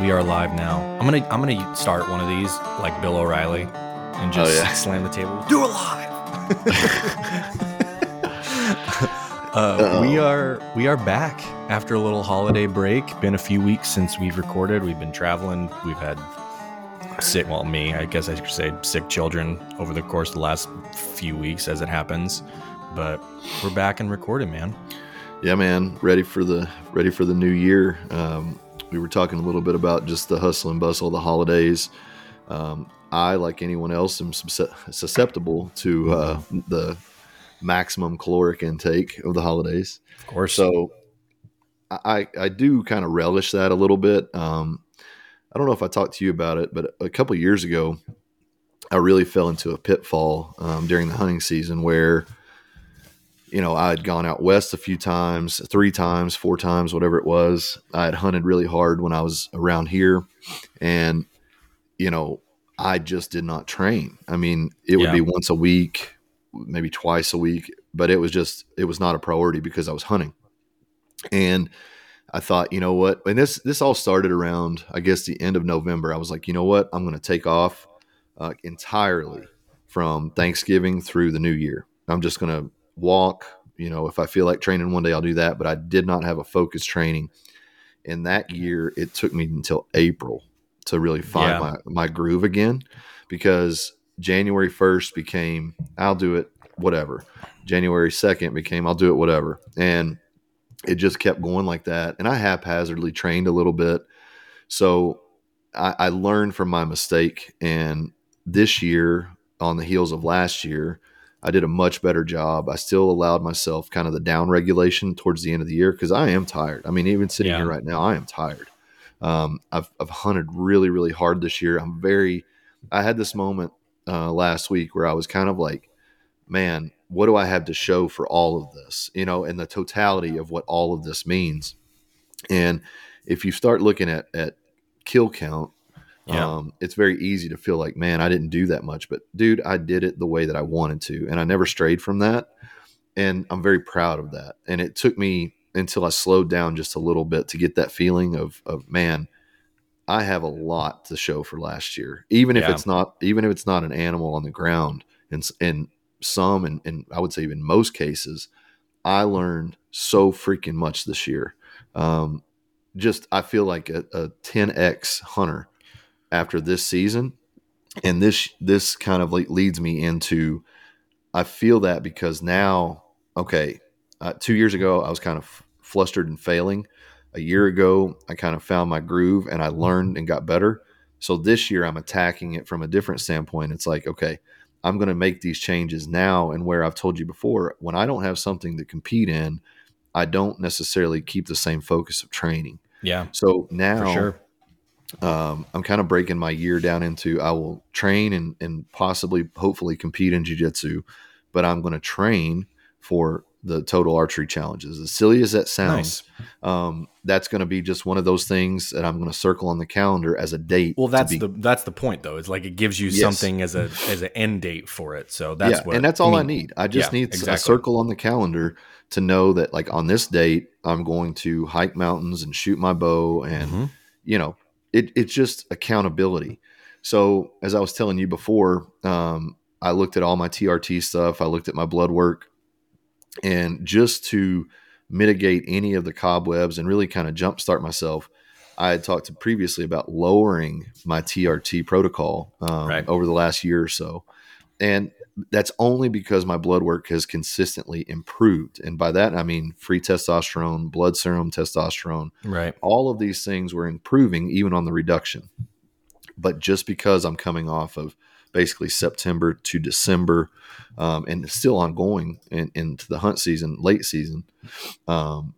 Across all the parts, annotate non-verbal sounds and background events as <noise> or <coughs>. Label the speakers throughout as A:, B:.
A: We are live now. I'm gonna I'm gonna start one of these like Bill O'Reilly and just
B: Oh, yeah. <laughs>
A: slam the table. Do it live. <laughs> uh, we are we are back after a little holiday break. Been a few weeks since we've recorded. We've been traveling. We've had sick. Well, me, I guess I should say sick children over the course of the last few weeks, as it happens. But we're back and recording, man.
B: Yeah, man, ready for the ready for the new year. Um, we were talking a little bit about just the hustle and bustle of the holidays. Um, I, like anyone else, am susceptible to uh, the maximum caloric intake of the holidays.
A: Of course.
B: So I I do kind of relish that a little bit. Um, I don't know if I talked to you about it, but a couple years ago, I really fell into a pitfall um, during the hunting season where, you know, I had gone out west a few times, three times, four times, whatever it was. I had hunted really hard when I was around here, and you know, I just did not train. I mean, it would
A: Yeah.
B: be once a week, maybe twice a week, but it was just it was not a priority because I was hunting. And I thought, you know what? And this this all started around I guess the end of November. I was like, you know what? I'm going to take off uh, entirely from Thanksgiving through the New Year. I'm just going to walk. You know, if I feel like training one day, I'll do that. But I did not have a focused training. In that year, it took me until April to really find
A: Yeah.
B: my, my groove again because January 1st became, I'll do it, whatever. January 2nd became, I'll do it, whatever. And it just kept going like that. And I haphazardly trained a little bit. So I, I learned from my mistake. And this year, on the heels of last year, I did a much better job. I still allowed myself kind of the down regulation towards the end of the year because I am tired. I mean, even sitting
A: Yeah.
B: here right now, I am tired. Um, I've, I've hunted really, really hard this year. I'm very, I had this moment uh, last week where I was kind of like, man, what do I have to show for all of this? You know, and the totality of what all of this means. And if you start looking at, at kill count,
A: Yeah.
B: um, it's very easy to feel like, man, I didn't do that much, but dude, I did it the way that I wanted to, and I never strayed from that. And I'm very proud of that. And it took me until I slowed down just a little bit to get that feeling of, of man, I have a lot to show for last year, even if it's not, even if it's not an animal on the ground. And and some, and, and I would say even most cases, I learned so freaking much this year. Um, just I feel like a, a 10x hunter after this season, and this this kind of like leads me into. I feel that because now, okay, uh, two years ago I was kind of flustered and failing. A year ago I kind of found my groove and I learned and got better. So this year I'm attacking it from a different standpoint. It's like okay, I'm going to make these changes now, and where I've told you before, when I don't have something to compete in, I don't necessarily keep the same focus of training.
A: yeah,
B: So now
A: for sure.
B: Um, I'm kind of breaking my year down into I will train and, and possibly, hopefully, compete in jujitsu, but I'm going to train for the total archery challenges. As silly as that sounds,
A: Nice.
B: um, that's going to be just one of those things that I'm going to circle on the calendar as a date.
A: Well, that's the that's the point though. It's like it gives you
B: Yes.
A: something as a as an end date for it. So that's
B: yeah,
A: what
B: and that's all I
A: mean,
B: need. I just
A: Yeah,
B: need
A: exactly.
B: a circle on the calendar to know that, like, on this date, I'm going to hike mountains and shoot my bow and
A: Mhm.
B: you know, it, it's just accountability. So as I was telling you before, um, I looked at all my TRT stuff. I looked at my blood work, and just to mitigate any of the cobwebs and really kind of jumpstart myself, I had talked to previously about lowering my TRT protocol um,
A: Right.
B: over the last year or so, and that's only because my blood work has consistently improved. And by that I mean free testosterone, blood serum testosterone
A: Right.
B: all of these things were improving even on the reduction. But just because I'm coming off of basically September to December um, and still ongoing in, into the hunt season, late season, um,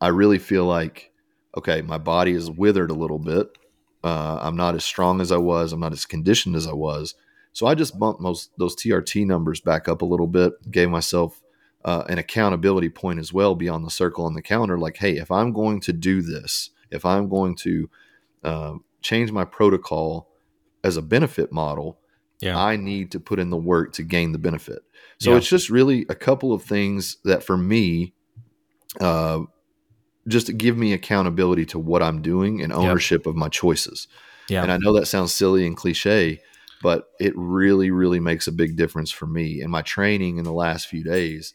B: I really feel like, okay, my body is withered a little bit. Uh, I'm not as strong as I was. I'm not as conditioned as I was. So I just bumped most those TRT numbers back up a little bit, gave myself uh, an accountability point as well beyond the circle on the calendar. Like, hey, if I'm going to do this, if I'm going to uh, change my protocol as a benefit model,
A: Yeah.
B: I need to put in the work to gain the benefit. So
A: Yeah.
B: it's just really a couple of things that for me uh, just give me accountability to what I'm doing and ownership of my choices.
A: Yeah.
B: And I know that sounds silly and cliche, but it really, really makes a big difference for me in my training in the last few days.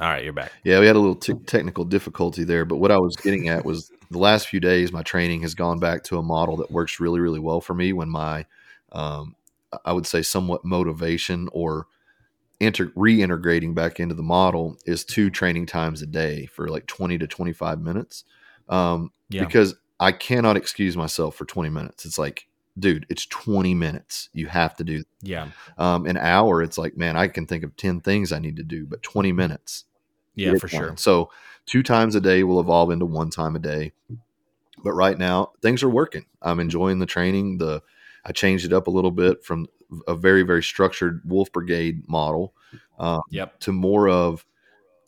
A: All right, you're back.
B: Yeah, we had a little t- technical difficulty there, but what I was getting at was the last few days, my training has gone back to a model that works really, really well for me when my, um, I would say, somewhat motivation or inter- reintegrating back into the model is two training times a day for like 20 to 25 minutes. Um,
A: Yeah.
B: Because I cannot excuse myself for 20 minutes. It's like, dude, it's 20 minutes. You have to do
A: Yeah.
B: um, an hour. It's like, man, I can think of 10 things I need to do, but 20 minutes.
A: Yeah, for sure.
B: So two times a day will evolve into one time a day. But right now things are working. I'm enjoying the training. The I changed it up a little bit from a very, very structured Wolf Brigade model uh,
A: Yep.
B: to more of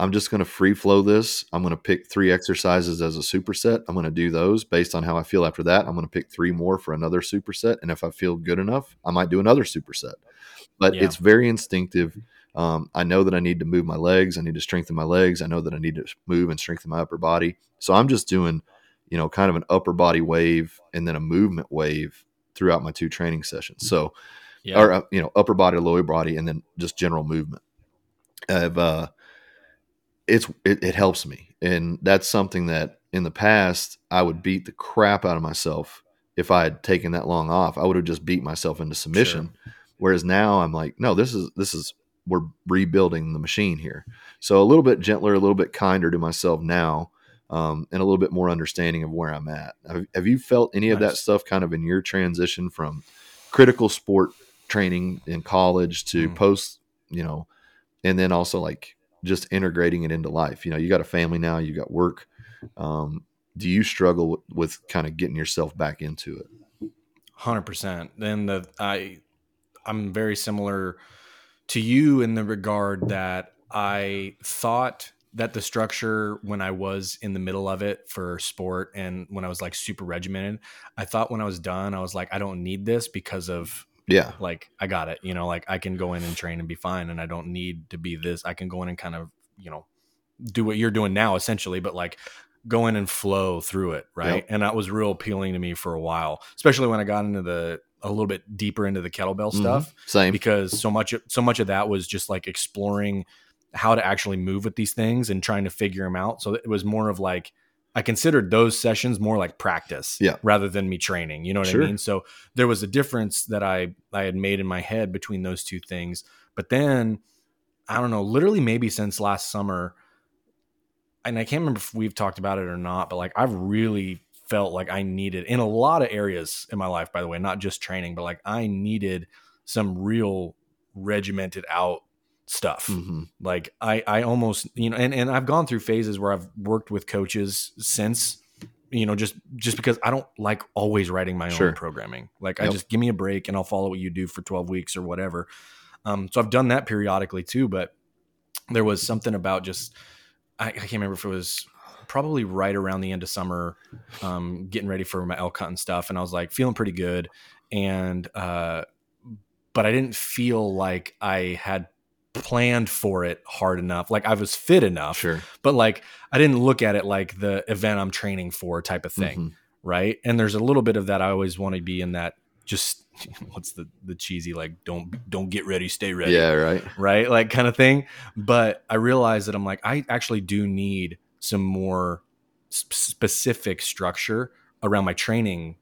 B: I'm just going to free flow this. I'm going to pick three exercises as a superset. I'm going to do those based on how I feel after that. I'm going to pick three more for another superset. And if I feel good enough, I might do another superset. But
A: Yeah.
B: it's very instinctive. Um, I know that I need to move my legs. I need to strengthen my legs. I know that I need to move and strengthen my upper body. So I'm just doing, you know, kind of an upper body wave and then a movement wave throughout my two training sessions. So,
A: Yeah.
B: or uh, you know, upper body, lower body, and then just general movement. I've, uh, it's it, it helps me, and that's something that in the past I would beat the crap out of myself if I had taken that long off. I would have just beat myself into submission. Whereas now I'm like, no, this is this is we're rebuilding the machine here. So a little bit gentler, a little bit kinder to myself now, um, and a little bit more understanding of where I'm at. Have, have you felt any of that stuff kind of in your transition from critical sport training in college to
A: Mm.
B: post, you know, and then also like just integrating it into life? You know, you got a family now, you got work. Um, do you struggle with, with kind of getting yourself back into it?
A: Hundred percent. Then the I, I'm very similar to you in the regard that I thought that the structure when I was in the middle of it for sport and when I was like super regimented, I thought when I was done, I was like, I don't need this because of
B: Yeah.
A: like I got it. You know, like I can go in and train and be fine, and I don't need to be this. I can go in and kind of you know do what you're doing now essentially, but like go in and flow through it, right?
B: Yep.
A: And that was real appealing to me for a while, especially when I got into the a little bit deeper into the kettlebell
B: Mhm.
A: stuff
B: Same.
A: because so much so much of that was just like exploring how to actually move with these things and trying to figure them out. So it was more of like I considered those sessions more like practice
B: Yeah.
A: rather than me training. You know what
B: Sure.
A: I mean? So there was a difference that I I had made in my head between those two things. But then I don't know, literally maybe since last summer, and I can't remember if we've talked about it or not, but like I've really felt like I needed in a lot of areas in my life, by the way, not just training, but like I needed some real regimented out stuff.
B: hmm
A: Like I, I almost, you know, and, and I've gone through phases where I've worked with coaches since, you know, just, just because I don't like always writing my
B: Sure.
A: own programming. Like I just give me a break and I'll follow what you do for 12 weeks or whatever. Um, so I've done that periodically too, but there was something about just, I, I can't remember if it was probably right around the end of summer, um, getting ready for my elk hunt and stuff. And I was like feeling pretty good. And, uh, but I didn't feel like I had planned for it hard enough. Like I was fit enough,
B: Sure.
A: but like I didn't look at it like the event I'm training for type of thing.
B: Mhm.
A: Right. And there's a little bit of that. I always want to be in that just <laughs> what's the, the cheesy, like, don't, don't get ready, stay ready
B: Yeah. Right.
A: right? Like kind of thing. But I realized that I'm like, I actually do need some more sp- specific structure around my training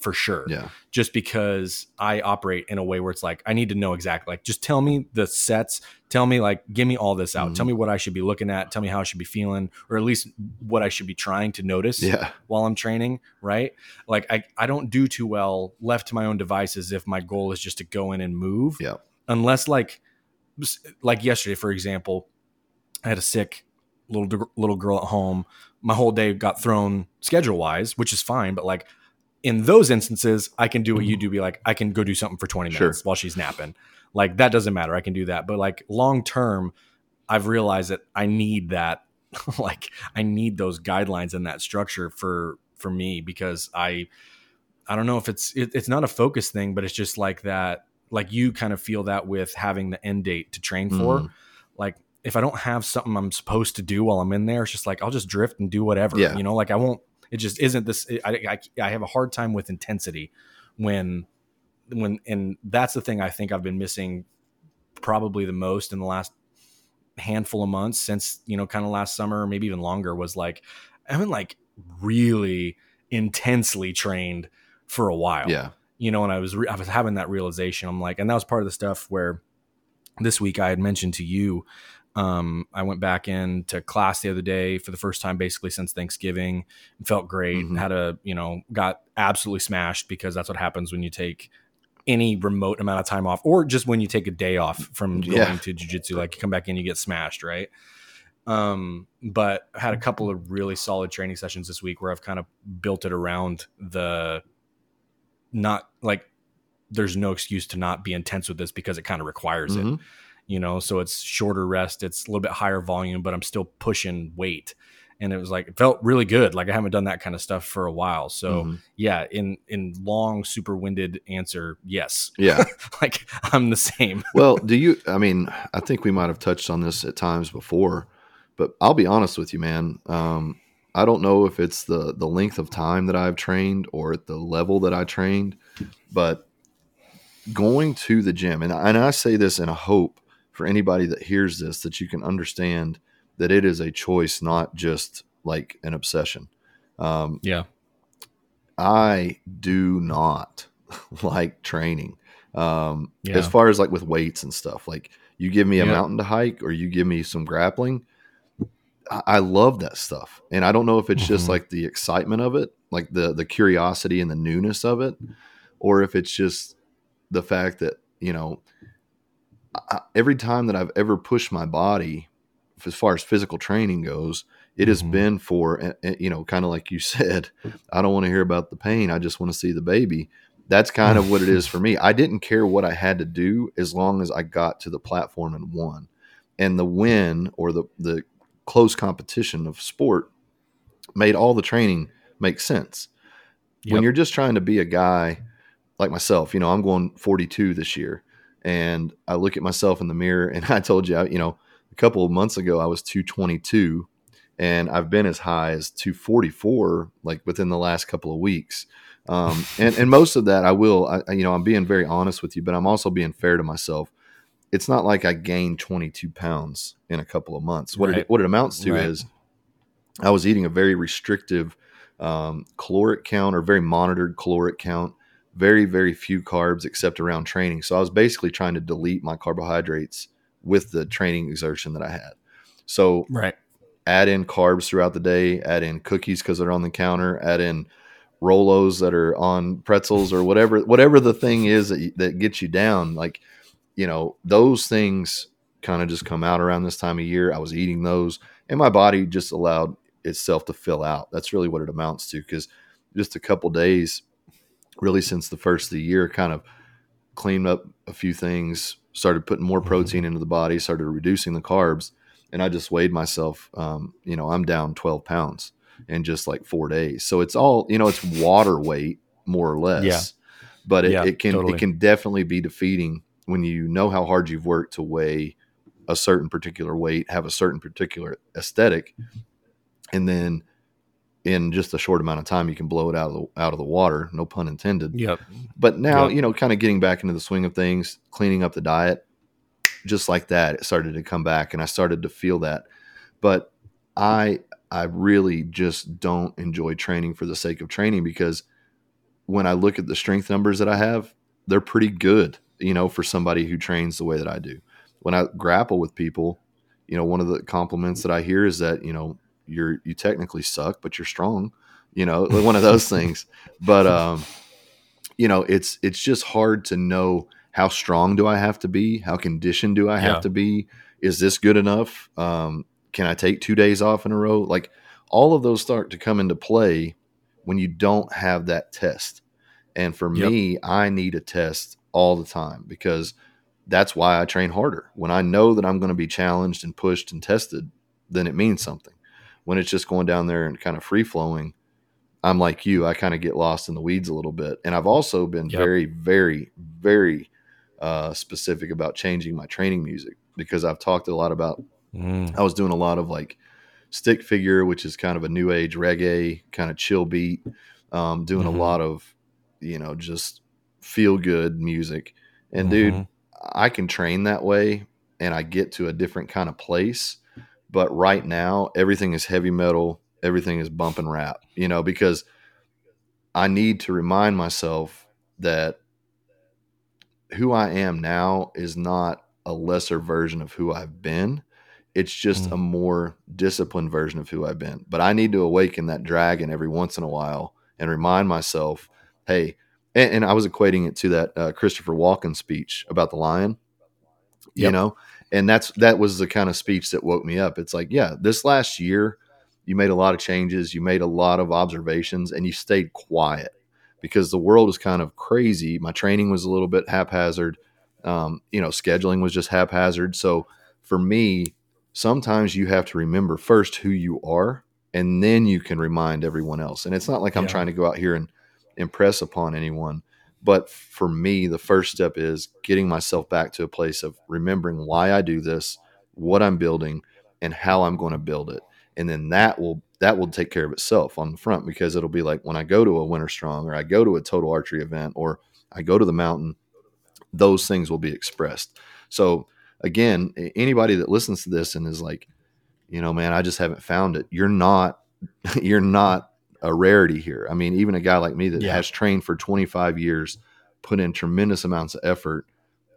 A: for sure.
B: Yeah.
A: Just because I operate in a way where it's like, I need to know exactly, like, just tell me the sets, tell me, like, give me all this out,
B: Mhm.
A: tell me what I should be looking at, tell me how I should be feeling, or at least what I should be trying to notice
B: Yeah.
A: while I'm training, right? Like I, I don't do too well left to my own devices if my goal is just to go in and move.
B: Yeah.
A: Unless like like yesterday, for example, I had a sick little little girl at home. My whole day got thrown schedule wise, which is fine, but like in those instances, I can do what you do. Be like, I can go do something for 20
B: Mm-hmm. Sure.
A: minutes while she's napping. Like that doesn't matter. I can do that. But like long term, I've realized that I need that. <laughs> like I need those guidelines and that structure for for me because I I don't know if it's it, it's not a focus thing, but it's just like that. Like you kind of feel that with having the end date to train for.
B: Mhm.
A: Like if I don't have something I'm supposed to do while I'm in there, it's just like I'll just drift and do whatever.
B: Yeah.
A: You know, like I won't. It just isn't this. I, I I have a hard time with intensity when when and that's the thing I think I've been missing probably the most in the last handful of months since you know kind of last summer maybe even longer was like I've been like really intensely trained for a while.
B: Yeah.
A: You know, and I was re- I was having that realization. I'm like, and that was part of the stuff where this week I had mentioned to you. Um, I went back into class the other day for the first time, basically since Thanksgiving. And felt great.
B: Mhm.
A: Had a you know got absolutely smashed because that's what happens when you take any remote amount of time off, or just when you take a day off from going
B: Yeah.
A: to jujitsu. Like you come back in, you get smashed, right? Um, but I had a couple of really solid training sessions this week where I've kind of built it around the not like there's no excuse to not be intense with this because it kind of requires it
B: Mhm.
A: You know so it's shorter rest it's a little bit higher volume but i'm still pushing weight and it was like it felt really good like i haven't done that kind of stuff for a while so
B: Mhm.
A: yeah in in long super winded answer yes
B: Yeah. <laughs>
A: like i'm the same <laughs>
B: well, do you? I mean, I think we might have touched on this at times before, but I'll be honest with you, man. Um, I don't know if it's the the length of time that I've trained or at the level that I trained, but going to the gym, and and I say this in a hope for anybody that hears this that you can understand that it is a choice, not just like an obsession. Um,
A: yeah
B: I do not <laughs> like training. Um,
A: Yeah.
B: As far as like with weights and stuff, like you give me a
A: Yeah.
B: mountain to hike or you give me some grappling, I, I love that stuff. And I don't know if it's just
A: Mhm.
B: like the excitement of it, like the the curiosity and the newness of it, or if it's just the fact that you know I, every time that I've ever pushed my body, as far as physical training goes, it has
A: Mhm.
B: been for eh, eh, you know kind of like you <laughs> said i don't want to hear about the pain i just want to see the baby. That's <laughs> kind of what it is for me. I didn't care what i had to do as long as i got to the platform and won. And the win or the the close competition of sport made all the training make sense. When you're just trying to be a guy like myself you know i'm going 42 this year and i look at myself in the mirror and <laughs> i told you I, you know a couple of months ago i was 222 and I've been as high as 244 like within the last couple of weeks. Um, <laughs> and and most of that I will, I, I- you know, I'm being very honest with you, but I'm also being fair to myself. It's not like I gained 22 pounds in a couple of months. What
A: Right.
B: it what it amounts to
A: Right.
B: is I was eating a very restrictive um, caloric count or very monitored caloric count. Very very few carbs except around training. So I was basically trying to delete my carbohydrates with the training exertion that I had. So
A: right
B: add in carbs throughout the day, add in cookies because they're on the counter, add in Rolos that are on pretzels or whatever whatever the thing is that that gets you down. Like you know those things kind of just come out around this time of year. I was eating those, and my body just allowed itself to fill out. That's really what it amounts to. Because just a couple days, really since the first of the year, kind of cleaned up a few things, started putting more
A: Mhm.
B: protein into the body, started reducing the carbs and I just weighed myself. Um, you know, I'm down 12 pounds in just like four days. So it's all, you know, it's water weight more or less.
A: Yeah.
B: But it,
A: Yeah,
B: it can
A: totally.
B: it can definitely be defeating when you know how hard you've worked to weigh a certain particular weight, have a certain particular aesthetic, and then in just a short amount of time you can blow it out of the out of the water. No pun intended.
A: yep
B: But now,
A: Yep.
B: you know, kind of getting back into the swing of things, cleaning up the diet, just like that, it started to come back and I started to feel that. But I I really just don't enjoy training for the sake of training because when I look at the strength numbers that I have, they're pretty good, you know, for somebody who trains the way that I do. When I grapple with people, you know, one of the compliments that I hear is that, you know, you're you technically suck, but you're strong, you know, one of those <laughs> things. But um you know, it's it's just hard to know how strong do I have to be? How conditioned do I have
A: Yeah.
B: to be? Is this good enough? Um, can I take two days off in a row? Like all of those start to come into play when you don't have that test. And for
A: Yep.
B: me, I need a test all the time because that's why I train harder. When I know that I'm going to be challenged and pushed and tested, then it means something. When it's just going down there and kind of free flowing, I'm like you. I kind of get lost in the weeds a little bit. And I've also been
A: Yep.
B: very, very, very uh, specific about changing my training music because I've talked a lot about
A: Mm.
B: I was doing a lot of like stick figure, which is kind of a new age reggae kind of chill beat. Um, doing
A: Mhm.
B: a lot of, you know, just feel good music. And dude,
A: Mhm.
B: I can train that way and I get to a different kind of place. But right now, everything is heavy metal, everything is bump and rap, you know, because I need to remind myself that who I am now is not a lesser version of who I've been. It's just
A: Mm.
B: a more disciplined version of who I've been. But I need to awaken that dragon every once in a while and remind myself, hey, and, and I was equating it to that uh, Christopher Walken speech about the lion, you know, and that's that was the kind of speech that woke me up. It's like, yeah, this last year, you made a lot of changes, you made a lot of observations, and you stayed quiet because the world was kind of crazy. My training was a little bit haphazard. Um, you know, scheduling was just haphazard. So for me, sometimes you have to remember first who you are, and then you can remind everyone else. And it's not like I'm
A: Yeah.
B: trying to go out here and impress upon anyone. But for me, the first step is getting myself back to a place of remembering why I do this, what I'm building, and how I'm going to build it. And then that will that will take care of itself on the front because it'll be like when I go to a Winter Strong or I go to a total archery event or I go to the mountain, those things will be expressed. So again, anybody that listens to this and is like, you know, man, I just haven't found it. You're not <laughs> you're not a rarity here. I mean, even a guy like me that
A: Yeah.
B: has trained for 25 years, put in tremendous amounts of effort,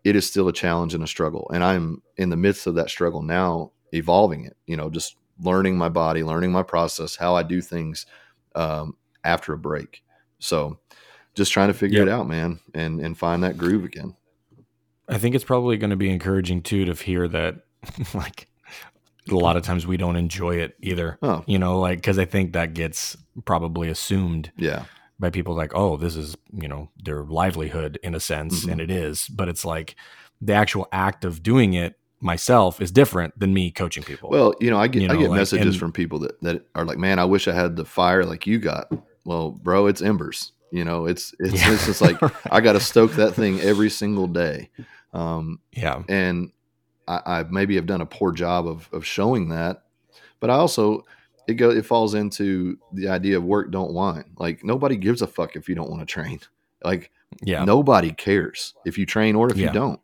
B: it is still a challenge and a struggle. And I'm in the midst of that struggle now, evolving it, you know, just learning my body, learning my process, how I do things um, after a break. So just trying to figure
A: Yep.
B: it out, man, and and find that groove again.
A: I think it's probably going to be encouraging too to hear that, <laughs> like, a lot of times we don't enjoy it either.
B: Oh,
A: You know, like, because I think that gets probably assumed
B: yeah.
A: by people like, oh, this is, you know, their livelihood in a sense.
B: Mhm.
A: And it is. But it's like the actual act of doing it myself is different than me coaching people.
B: Well, you know, I get
A: You
B: I get
A: like,
B: messages
A: and-
B: from people that that are like, "Man, I wish I had the fire like you got." Well, bro, it's embers. You know, it's it's
A: Yeah.
B: it's just like <laughs> I got to stoke that thing every single day. Um,
A: yeah.
B: and I, I maybe have done a poor job of of showing that, but I also it go it falls into the idea of work don't whine. Like nobody gives a fuck if you don't want to train. <laughs> Like
A: Yeah.
B: nobody cares if you train or if
A: Yeah.
B: you don't.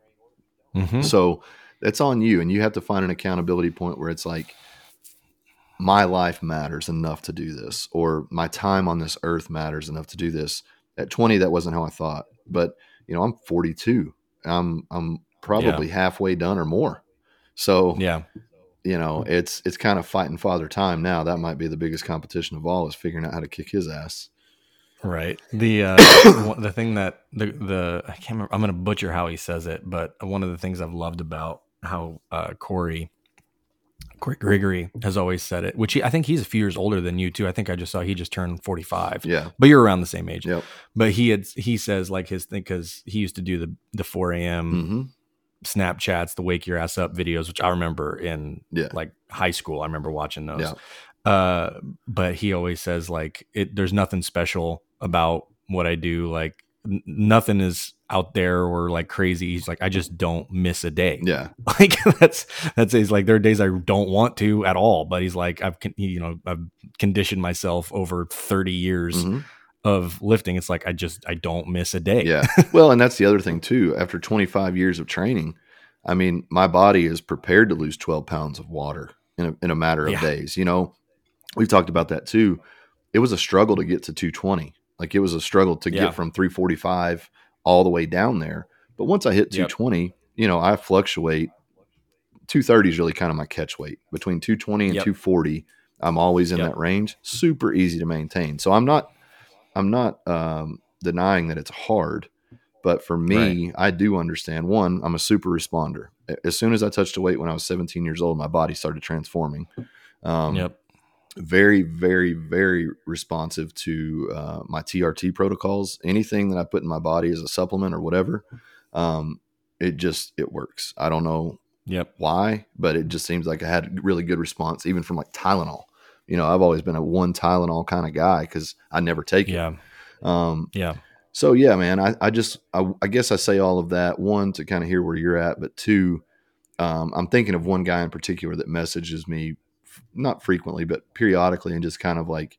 A: Mhm.
B: So that's on you, and you have to find an accountability point where it's like, my life matters enough to do this, or my time on this earth matters enough to do this. At 20, that wasn't how I thought, but you know, I'm 42. I'm I'm probably halfway done or more. So
A: Yeah.
B: you know, it's it's kind of fighting father time now. That might be the biggest competition of all is figuring out how to kick his ass.
A: Right. The uh, <coughs> the thing that the the I can't remember. I'm going to butcher how he says it, but one of the things I've loved about how uh, Cory Cory Gregory has always said it, which he, I think he's a few years older than you too. I think I just saw he just turned 45,
B: Yeah.
A: but you're around the same age.
B: Yep.
A: But he had he says like his thing because he used to do the the 4 a.m.
B: hmm
A: Snapchats, the wake your ass up videos, which I remember in
B: Yeah.
A: like high school. I remember watching those.
B: Yeah.
A: Uh, but he always says like it. There's nothing special about what I do. Like n- nothing is out there or like crazy. He's like I just don't miss a day.
B: Yeah. <laughs>
A: Like that's that's he's like there are days I don't want to at all. But he's like I've con- you know I've conditioned myself over 30 years
B: Mhm.
A: Of lifting. It's like I just I don't miss a day.
B: Yeah. <laughs> Well, and that's the other thing too. After 25 years of training, I mean, my body is prepared to lose 12 pounds of water in a, in a matter of
A: Yeah.
B: days. You know, we've talked about that too. It was a struggle to get to 220. Like it was a struggle to
A: Yeah.
B: get from 345 all the way down there. But once I hit
A: Yep.
B: 220, you know, I fluctuate. 230 is really kind of my catch weight. Between 220 and
A: Yep.
B: 240, I'm always in
A: Yep.
B: that range. Super easy to maintain. So I'm not I'm not um, denying that it's hard, but for me, I do understand. One, I'm a super responder. As soon as I touched a weight when I was 17 years old, my body started transforming. Um,
A: Yep.
B: Very, very, very responsive to uh, my TRT protocols. Anything that I put in my body as a supplement or whatever, um, it just it works. I don't know
A: Yep.
B: why, but it just seems like I had a really good response, even from like Tylenol. You know, I've always been a one Tylenol kind of guy because I never take it.
A: Yeah.
B: Um,
A: Yeah.
B: so yeah, man, I, I just, I, I guess I say all of that one to kind of hear where you're at, but two, um, I'm thinking of one guy in particular that messages me not frequently, but periodically, and just kind of like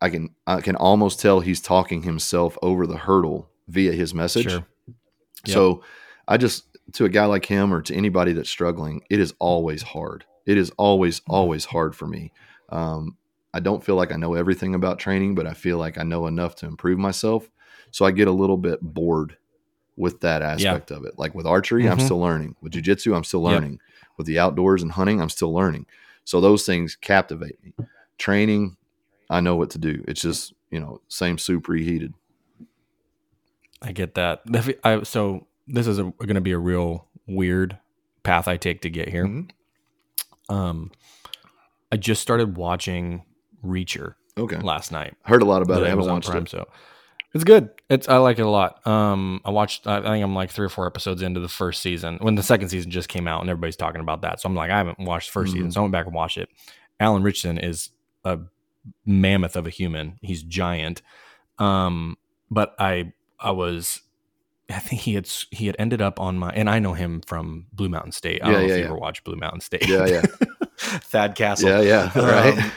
B: I can I can almost tell he's talking himself over the hurdle via his message. Sure. Yep. So I just to a guy like him or to anybody that's struggling, it is always hard. It is always always hard for me. Um, I don't feel like I know everything about training, but I feel like I know enough to improve myself. So I get a little bit bored with that aspect yeah. of it. Like with archery, mm-hmm. I'm still learning. With jujitsu, I'm still learning. Yep. With the outdoors and hunting, I'm still learning. So those things captivate me. Training, I know what to do. It's just, you know, same soup reheated.
A: I get that. I, so this is going to be a real weird path I take to get here. Mm-hmm. Um, I just started watching Reacher.
B: Okay.
A: Last night,
B: heard a lot about it. I haven't watched Prime, it.
A: So it's good. It's I like it a lot. Um, I watched. I think I'm like three or four episodes into the first season when the second season just came out, and everybody's talking about that. So I'm like, I haven't watched the 1st mm-hmm. season, so I went back and watched it. Alan Ritchson is a mammoth of a human. He's giant. Um, but I I was I think he had he had ended up on my and I know him from Blue Mountain State. I don't yeah, know yeah, if you yeah. ever watched Blue Mountain State.
B: Yeah, yeah. <laughs> <laughs>
A: Thad Castle.
B: Yeah, yeah.
A: Right.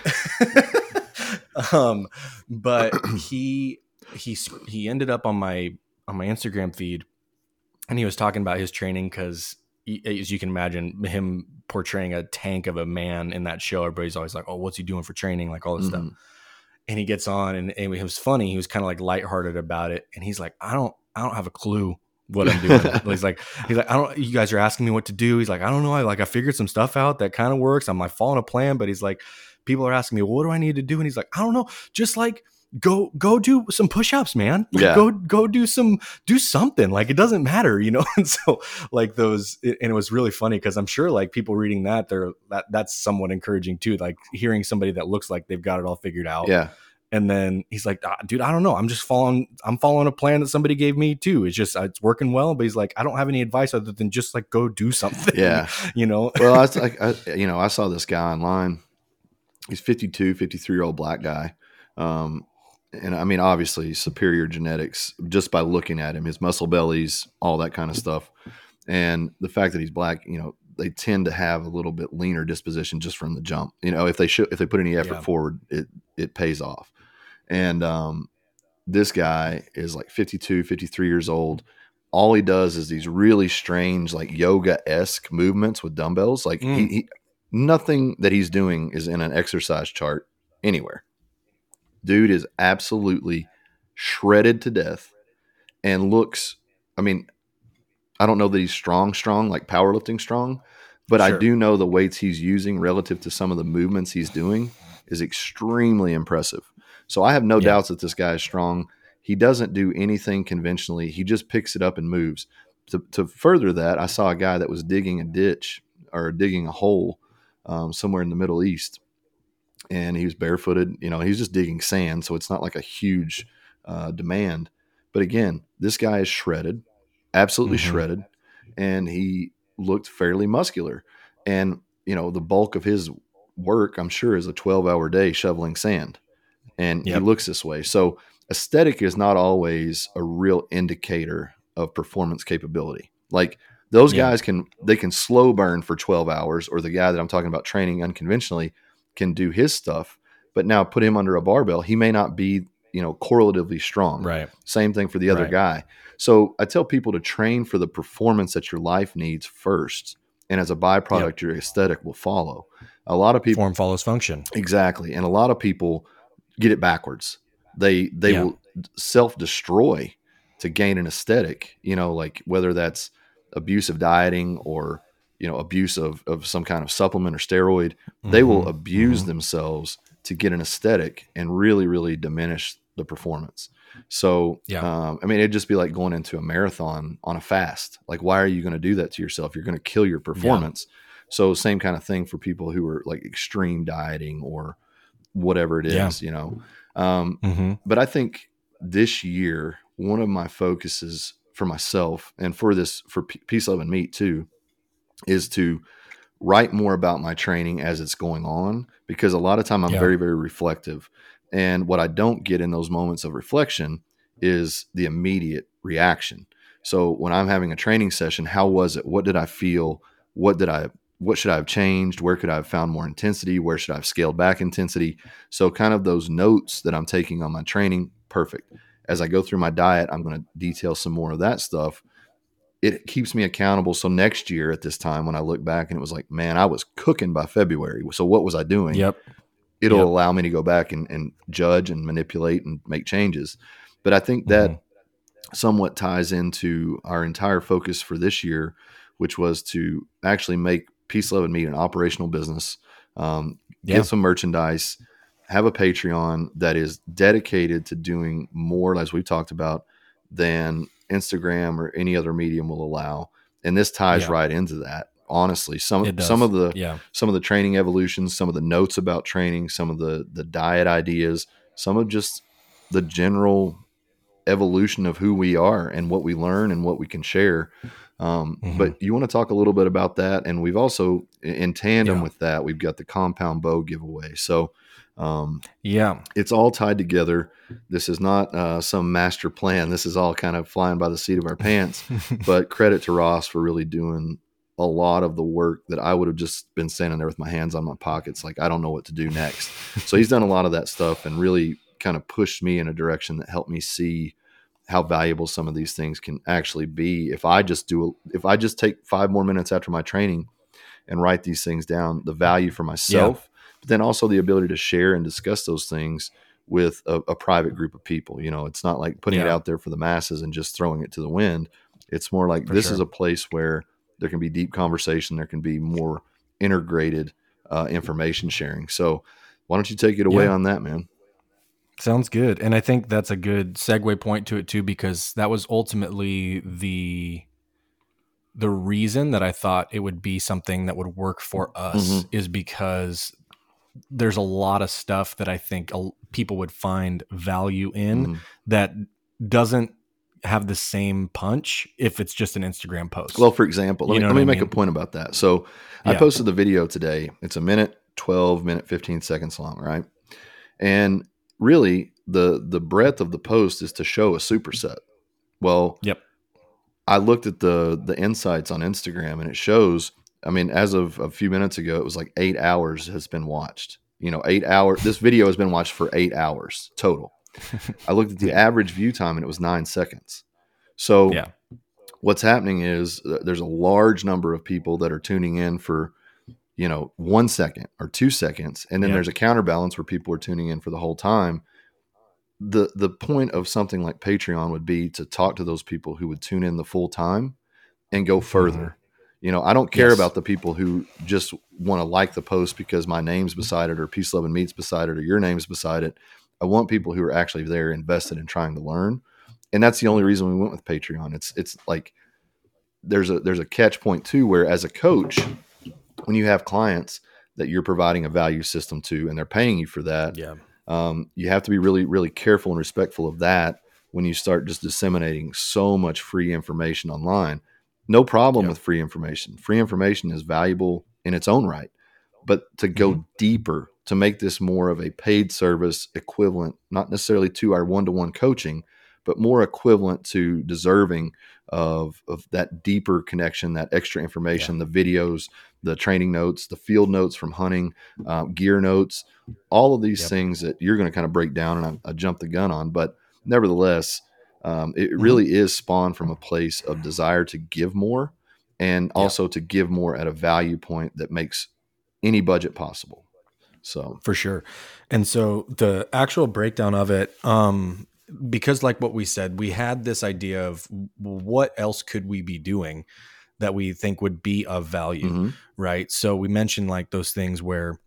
A: Um, <laughs> um, but he he he ended up on my on my Instagram feed, and he was talking about his training because as you can imagine, him portraying a tank of a man in that show, everybody's always like, "Oh, what's he doing for training?" Like all this mm-hmm. stuff. And he gets on, and, and it was funny. He was kind of like lighthearted about it, and he's like, "I don't, I don't have a clue what I'm doing. he's like, he's like, I don't. You guys are asking me what to do. He's like, I don't know. I like, I figured some stuff out that kind of works. I'm like following a plan, but he's like, people are asking me, well, what do I need to do? And he's like, I don't know. Just like go go do some push-ups man
B: yeah.
A: go go do some do something like it doesn't matter you know <laughs> and so like those and it was really funny because i'm sure like people reading that they're that that's somewhat encouraging too like hearing somebody that looks like they've got it all figured out
B: yeah
A: and then he's like, ah, dude, I don't know. I'm just following, I'm following a plan that somebody gave me too. It's just, it's working well. But he's like, I don't have any advice other than just like go do something.
B: Yeah. <laughs>
A: you know?
B: well, I was like, I, you know, I saw this guy online. He's 52, 53 year old black guy. Um, and I mean, obviously superior genetics just by looking at him, his muscle bellies, all that kind of stuff. And the fact that he's black, you know, they tend to have a little bit leaner disposition just from the jump. You know, if they show, if they put any effort yeah. forward, it, it pays off. And um, this guy is like 52, 53 years old. All he does is these really strange, like yoga esque movements with dumbbells. Like mm. he, he, nothing that he's doing is in an exercise chart anywhere. Dude is absolutely shredded to death and looks, I mean, I don't know that he's strong, strong, like powerlifting strong, but sure. I do know the weights he's using relative to some of the movements he's doing is extremely impressive. So I have no yeah. doubts that this guy is strong. He doesn't do anything conventionally. He just picks it up and moves. To, to further that, I saw a guy that was digging a ditch or digging a hole um, somewhere in the Middle East, and he was barefooted. You know, he's just digging sand, so it's not like a huge uh, demand. But again, this guy is shredded, absolutely mm-hmm. shredded, and he looked fairly muscular. And you know, the bulk of his work, I'm sure, is a 12 hour day shoveling sand and yep. he looks this way. So aesthetic is not always a real indicator of performance capability. Like those yeah. guys can they can slow burn for 12 hours or the guy that I'm talking about training unconventionally can do his stuff, but now put him under a barbell, he may not be, you know, correlatively strong.
A: Right.
B: Same thing for the other right. guy. So I tell people to train for the performance that your life needs first. And as a byproduct, yep. your aesthetic will follow. A lot of people
A: form follows function.
B: Exactly. And a lot of people get it backwards. They they will self destroy to gain an aesthetic. You know, like whether that's abusive dieting or you know abuse of, of some kind of supplement or steroid, mm-hmm. they will mm-hmm. abuse mm-hmm. themselves to get an aesthetic and really really diminish the performance. So, yeah. Um, I mean, it'd just be like going into a marathon on a fast. Like, why are you going to do that to yourself? You're going to kill your performance. Yeah. So, same kind of thing for people who are like extreme dieting or whatever it is, yeah. you know. Um, mm-hmm. But I think this year, one of my focuses for myself and for this, for P- Peace, Love, and Meat too, is to write more about my training as it's going on because a lot of time I'm yeah. very, very reflective. And what I don't get in those moments of reflection is the immediate reaction. So when I'm having a training session, how was it? What did I feel? what did I what should I have changed? Where could I have found more intensity? Where should I have scaled back intensity? So kind of those notes that I'm taking on my training, perfect. As I go through my diet, I'm going to detail some more of that stuff. It keeps me accountable. So next year at this time, when I look back and it was like, man, I was cooking by February. So what was I doing?
A: Yep.
B: It'll
A: Yep.
B: allow me to go back and, and judge and manipulate and make changes. But I think that
A: Mhm.
B: somewhat ties into our entire focus for this year, which was to actually make Peace, Love, and Meat an operational business, um,
A: Yeah.
B: get some merchandise, have a Patreon that is dedicated to doing more, as we've talked about, than Instagram or any other medium will allow. And this ties
A: Yeah.
B: right into that. Honestly, some some of the
A: yeah.
B: some of the training evolutions, some of the notes about training, some of the the diet ideas, some of just the general evolution of who we are and what we learn and what we can share. Um,
A: Mhm.
B: But you want to talk a little bit about that, and we've also in tandem
A: Yeah.
B: with that, we've got the compound bow giveaway. So um,
A: Yeah.
B: it's all tied together. This is not uh, some master plan. This is all kind of flying by the seat of our pants <laughs> but credit to Ross for really doing a lot of the work that I would have just been standing there with my hands on my pockets, like I don't know what to do next. so he's done a lot of that stuff and really kind of pushed me in a direction that helped me see how valuable some of these things can actually be if I just do if I just take five more minutes after my training and write these things down, the value for myself, but then also the ability to share and discuss those things with a, a private group of people. You know, it's not like putting it out there for the masses and just throwing it to the wind. It's more like
A: For
B: this
A: sure.
B: is a place where there can be deep conversation, there can be more integrated uh, information sharing. So, why don't you take it away
A: Yeah.
B: on that, man?
A: Sounds good. And I think that's a good segue point to it too, because that was ultimately the the reason that I thought it would be something that would work for us
B: Mhm.
A: is because there's a lot of stuff that I think people would find value in
B: Mhm.
A: that doesn't have the same punch if it's just an Instagram post.
B: Well, for example, let
A: You
B: me, let me
A: I
B: make a point about that. So, I posted the video today. It's a minute 12, minute 15 seconds long, right? And really, the the breadth of the post is to show a superset. Well,
A: Yep.
B: I looked at the the insights on Instagram and it shows, I mean, as of a few minutes ago, it was like eight hours has been watched. You know, eight hours. This video has been watched for eight hours total. I looked at the average view time and it was nine seconds. So,
A: Yeah.
B: what's happening is there's a large number of people that are tuning in for, you know, one second or two seconds, and then
A: Yeah.
B: there's a counterbalance where people are tuning in for the whole time. the The point of something like Patreon would be to talk to those people who would tune in the full time and go further. You know, I don't care
A: Mm-hmm. Yes.
B: about the people who just want to like the post because my name's beside it or Peace, Love, and Meats beside it or your name's beside it. I want people who are actually there invested in trying to learn. And that's the only reason we went with Patreon. It's it's like there's a there's a catch point too where as a coach, when you have clients that you're providing a value system to and they're paying you for that,
A: Yeah.
B: um, you have to be really, really careful and respectful of that when you start just disseminating so much free information online. No problem
A: Yeah.
B: with free information. Free information is valuable in its own right. But to go
A: Mhm.
B: deeper, to make this more of a paid service equivalent, not necessarily to our one to one coaching, but more equivalent to deserving of, of that deeper connection, that extra information, the videos, the training notes, the field notes from hunting, um, gear notes, all of these
A: Yep.
B: things that you're going to kind of break down and I, I jumped the gun on. But nevertheless, um, it
A: Mhm.
B: really is spawned from a place of desire to give more and also to give more at a value point that makes any budget possible. So,
A: for sure and so the actual breakdown of it um because like what we said we had this idea of what else could we be doing that we think would be of value
B: mhm.
A: right so we mentioned like those things where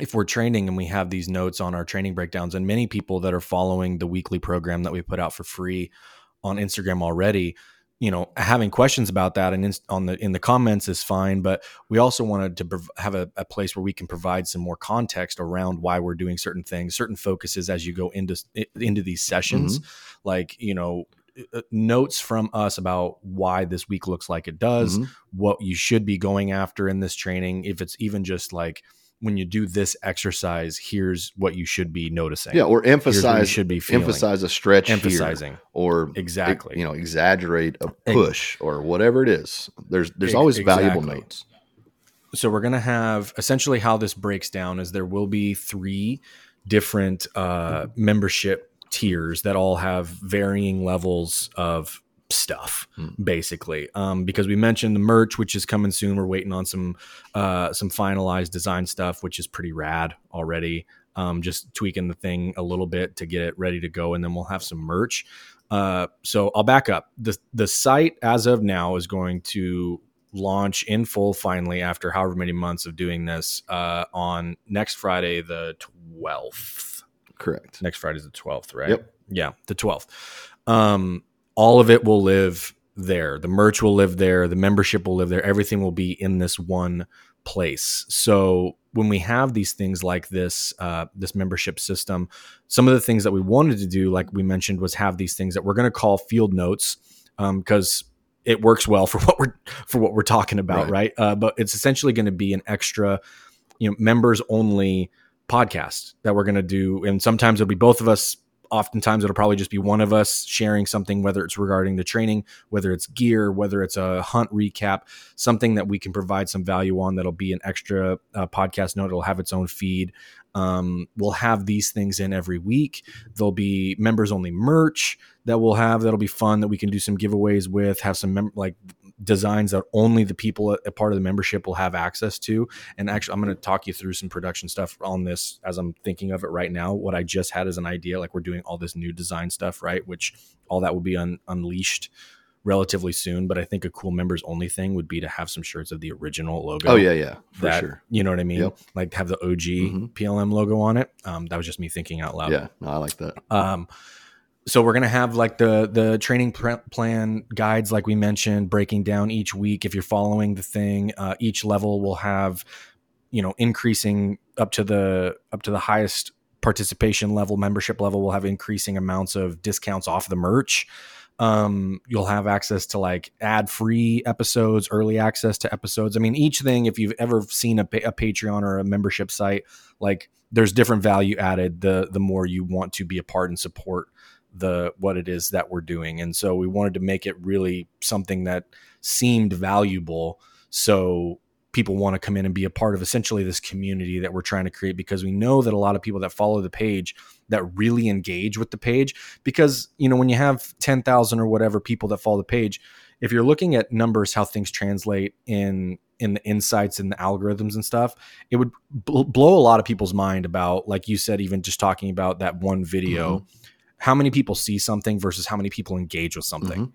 A: if we're training and we have these notes on our training breakdowns and many people that are following the weekly program that we put out for free on Instagram already you know having questions about that and in, on the in the comments is fine but we also wanted to prov- have a, a place where we can provide some more context around why we're doing certain things certain focuses as you go into into these sessions like you know uh, notes from us about why this week looks like it does
B: Mhm.
A: what you should be going after in this training if it's even just like when you do this exercise, here's what you should be noticing.
B: Yeah, or emphasize
A: should be feeling.
B: emphasize a stretch here,
A: emphasizing
B: or
A: exactly.
B: you know exaggerate a push or whatever it is. There's there's always valuable notes.
A: so we're going to have essentially how this breaks down is there will be three different uh, membership tiers that all have varying levels of stuff
B: Hmm.
A: basically um, because we mentioned the merch which is coming soon we're waiting on some uh, some finalized design stuff which is pretty rad already um, just tweaking the thing a little bit to get it ready to go and then we'll have some merch uh, so i'll back up the the site as of now is going to launch in full finally after however many months of doing this uh, on next Friday, the 12th.
B: Correct.
A: Next Friday's the 12th, right?
B: Yep.
A: Yeah, the 12th. Um, all of it will live there. The merch will live there. The membership will live there. Everything will be in this one place. So when we have these things like this, uh, this membership system, some of the things that we wanted to do, like we mentioned, was have these things that we're going to call field notes because it works well for <laughs> what we're for what we're talking about, right?
B: Right.
A: Uh, but it's essentially going to be an extra, you know, members only podcast that we're going to do, and sometimes it'll be both of us. Oftentimes, it'll probably just be one of us sharing something, whether it's regarding the training, whether it's gear, whether it's a hunt recap, something that we can provide some value on. That'll be an extra uh, podcast note. It'll have its own feed. Um, we'll have these things in every week. There'll be members only merch that we'll have that'll be fun that we can do some giveaways with have some mem- like designs that only the people a part of the membership will have access to and actually i'm going to talk you through some production stuff on this as i'm thinking of it right now what i just had as an idea like we're doing all this new design stuff right which all that will be un- unleashed relatively soon but i think a cool members only thing would be to have some shirts of the original logo
B: Oh yeah, yeah, for
A: that
B: sure.
A: you know what i mean
B: Yep.
A: like have the og
B: Mhm.
A: plm logo on it um, that was just me thinking out loud
B: Yeah, no, I like that.
A: um, so we're gonna have like the the training plan guides, like we mentioned, breaking down each week. If you're following the thing, uh, each level will have, you know, increasing up to the up to the highest participation level, membership level. We'll have increasing amounts of discounts off the merch. Um, you'll have access to like ad free episodes, early access to episodes. I mean, each thing, if you've ever seen a, a Patreon or a membership site, like there's different value added the the more you want to be a part and support the what it is that we're doing. And so we wanted to make it really something that seemed valuable. So people want to come in and be a part of essentially this community that we're trying to create because we know that a lot of people that follow the page that really engage with the page because you know when you have 10,000 or whatever people that follow the page if you're looking at numbers how things translate in in the insights and the algorithms and stuff it would bl- blow a lot of people's mind about like you said even just talking about that one video mm-hmm. How many people see something versus how many people engage with something
B: Mhm.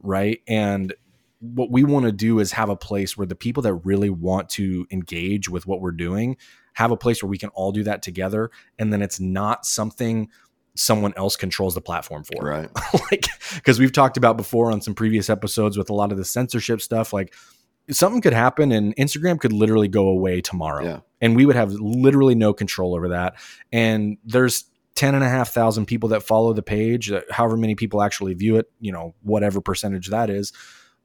A: right and what we want to do is have a place where the people that really want to engage with what we're doing have a place where we can all do that together and then it's not something someone else controls the platform for
B: Right. <laughs>
A: like because we've talked about before on some previous episodes with a lot of the censorship stuff like something could happen and instagram could literally go away tomorrow
B: Yeah.
A: and we would have literally no control over that and there's 10 and a half thousand people that follow the page uh, however many people actually view it you know whatever percentage that is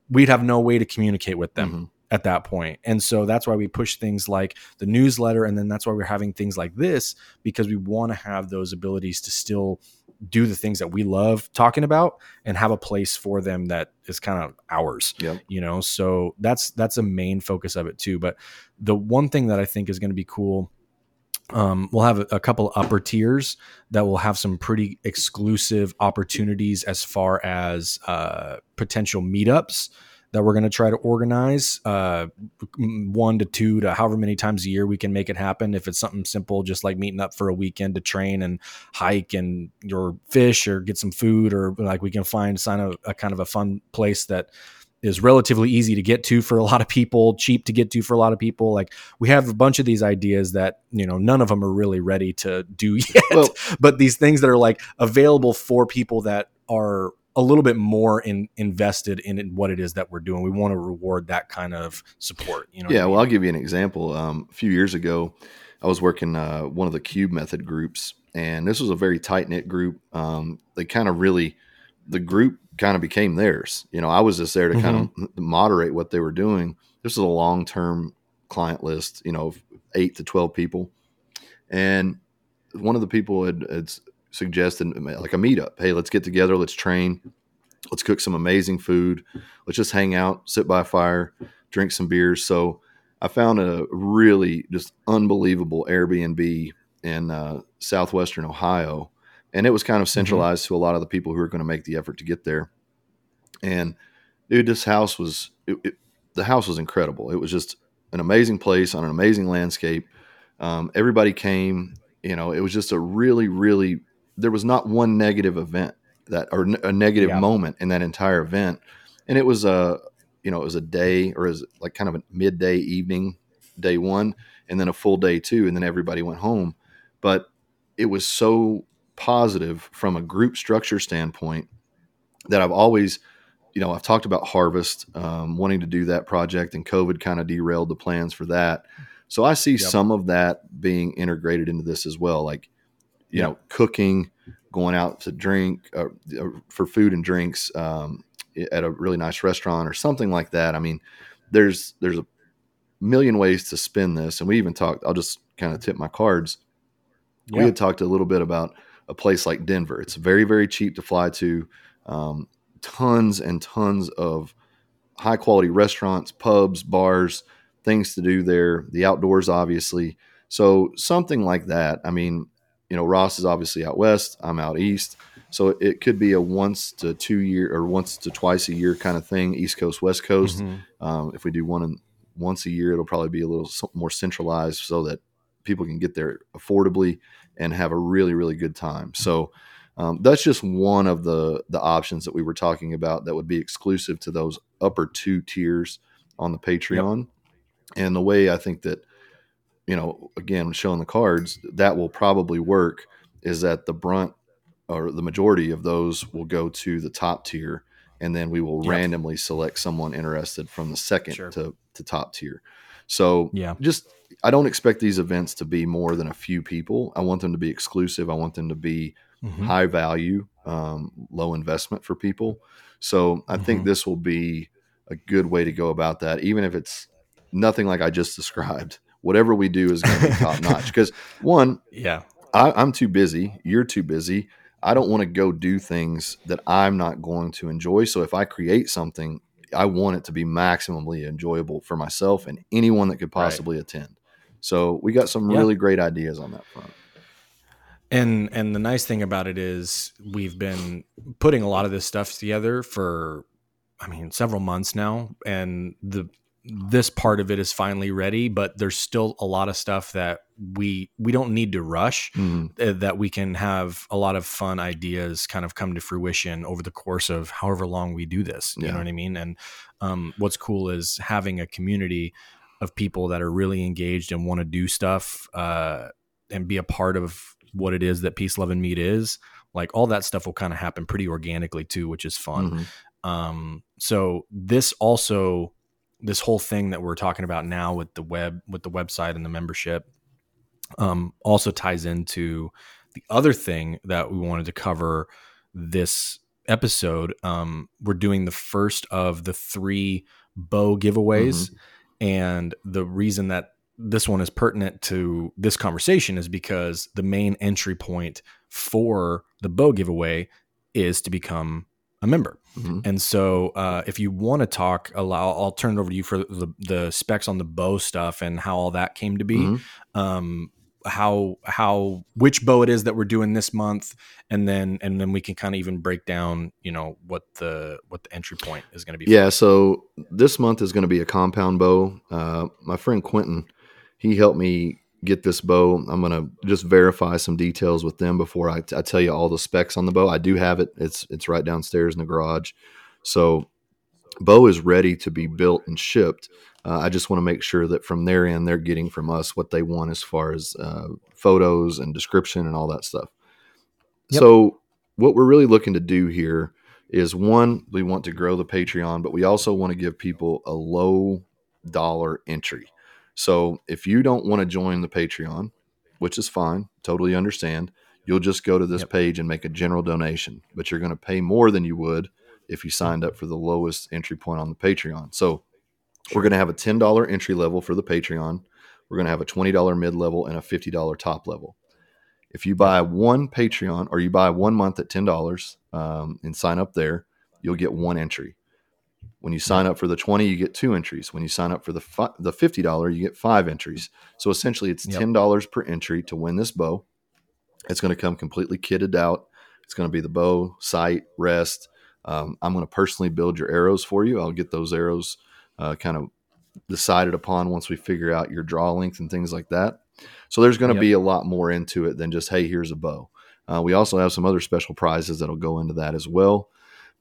A: we'd have no way to communicate with them
B: Mhm.
A: at that point. And so that's why we push things like the newsletter. And then that's why we're having things like this, because we want to have those abilities to still do the things that we love talking about and have a place for them that is kind of ours
B: Yep.
A: you know so that's that's a main focus of it too but the one thing that i think is going to be cool um, we'll have a, a couple upper tiers that will have some pretty exclusive opportunities as far as uh, potential meetups that we're going to try to organize. Uh, one to two to however many times a year we can make it happen. If it's something simple just like meeting up for a weekend to train and hike and or fish or get some food or like we can find sign a, a kind of a fun place that is relatively easy to get to for a lot of people cheap to get to for a lot of people like we have a bunch of these ideas that you know none of them are really ready to do <laughs> yet
B: Well-
A: but these things that are like available for people that are a little bit more in, invested in, what it is that we're doing we want to reward that kind of support you know what I
B: yeah,
A: mean?
B: well, I'll give you an example. Um, a few years ago, I was working uh, one of the Cube Method groups, and this was a very tight knit group. Um, they kind of really, the group kind of became theirs. You know, I was just there to kind of moderate what they were doing. This is a long term client list. You know, eight to twelve people, and one of the people had, had suggested like a meetup. Hey, let's get together, let's train, let's cook some amazing food, let's just hang out, sit by a fire, drink some beers. So I found a really just unbelievable Airbnb in uh, southwestern Ohio, and it was kind of mm-hmm. centralized mm-hmm. to a lot of the people who were going to make the effort to get there. And dude, this house was it, it, the house was incredible. It was just an amazing place on an amazing landscape. Um, everybody came. You know, it was just a really, really. There was not one negative event that or a negative yeah. moment in that entire event, and it was a you know it was a day or was like kind of a midday evening day one, and then a full day two, and then everybody went home. But it was so positive from a group structure standpoint that I've always you know, I've talked about Harvest, um, wanting to do that project, and COVID kind of derailed the plans for that. So I see yep. some of that being integrated into this as well, like you yep. know, cooking, going out to drink uh, uh, for food and drinks um, at a really nice restaurant or something like that. I mean, there's there's a million ways to spin this, and we even talked. I'll just kind of tip my cards. We had talked a little bit about a place like Denver. It's very very cheap to fly to. Um, tons and tons of high quality restaurants, pubs, bars, things to do there. The outdoors, obviously. So something like that. I mean, you know, Ross is obviously out west. I'm out east. So it could be a once to two year or once to twice a year kind of thing, East Coast, West Coast. Mm-hmm. Um, if we do one in, once a year, it'll probably be a little more centralized so that people can get there affordably and have a really, really good time. So um, that's just one of the the options that we were talking about that would be exclusive to those upper two tiers on the Patreon. Yep. And the way I think that, you know, again, showing the cards, that will probably work is that the brunt or the majority of those will go to the top tier. And then we will yep. randomly select someone interested from the second sure. to, to top tier. So yeah, just I don't expect these events to be more than a few people. I want them to be exclusive. I want them to be mm-hmm. high value, um, low investment for people. So I mm-hmm. think this will be a good way to go about that, even if it's nothing like I just <laughs> described. Whatever we do is going to be <laughs> top notch. Because one,
A: yeah,
B: I, I'm too busy. You're too busy. I don't want to go do things that I'm not going to enjoy. So if I create something, I want it to be maximally enjoyable for myself and anyone that could possibly right. attend. So we got some really great ideas on that front.
A: And and the nice thing about it is we've been putting a lot of this stuff together for I mean several months now. And the this part of it is finally ready but there's still a lot of stuff that we we don't need to rush mm-hmm. Uh, that we can have a lot of fun ideas kind of come to fruition over the course of however long we do this. You know what i mean? And um, what's cool is having a community of people that are really engaged and want to do stuff uh, and be a part of what it is that peace, love, and meat is, like all that stuff will kind of happen pretty organically too, which is fun. Mm-hmm. Um, so this also, this whole thing that we're talking about now with the web, with the website and the membership, um, also ties into the other thing that we wanted to cover this episode. Um, we're doing the first of the three bow giveaways. Mm-hmm. And the reason that this one is pertinent to this conversation is because the main entry point for the bow giveaway is to become a member. Mm-hmm. And so, uh, if you want to talk, allow, I'll turn it over to you for the, the specs on the bow stuff and how all that came to be. Mm-hmm. Um, how how which bow it is that we're doing this month and then and then we can kind of even break down you know what the what the entry point is going to be
B: yeah for. so this month is going to be a compound bow uh, my friend quentin he helped me get this bow. I'm going to just verify some details with them before I, tell you all the specs on the bow. I do have it. It's it's right downstairs in the garage. So bow is ready to be built and shipped. Uh, I just want to make sure that from their end they're getting from us what they want as far as uh, photos and description and all that stuff. Yep. So what we're really looking to do here is one, we want to grow the Patreon, but we also want to give people a low dollar entry. So if you don't want to join the Patreon, which is fine, totally understand, you'll just go to this yep. page and make a general donation, but you're going to pay more than you would if you signed up for the lowest entry point on the Patreon. So sure. we're going to have a $10 entry level for the Patreon. we're going to have a $20 mid level and a $50 top level. If you buy one Patreon or you buy one month at $10 um, and sign up there, you'll get one entry. When you sign up for the 20, you get two entries. When you sign up for the fi- the $50, you get five entries. So essentially it's $10 per entry to win this bow. It's going to come completely kitted out. It's going to be the bow, sight, rest. Um, I'm going to personally build your arrows for you. I'll get those arrows uh, kind of decided upon once we figure out your draw length and things like that. So there's going to
A: Yep.
B: be a lot more into it than just hey, here's a bow. Uh, we also have some other special prizes that'll go into that as well.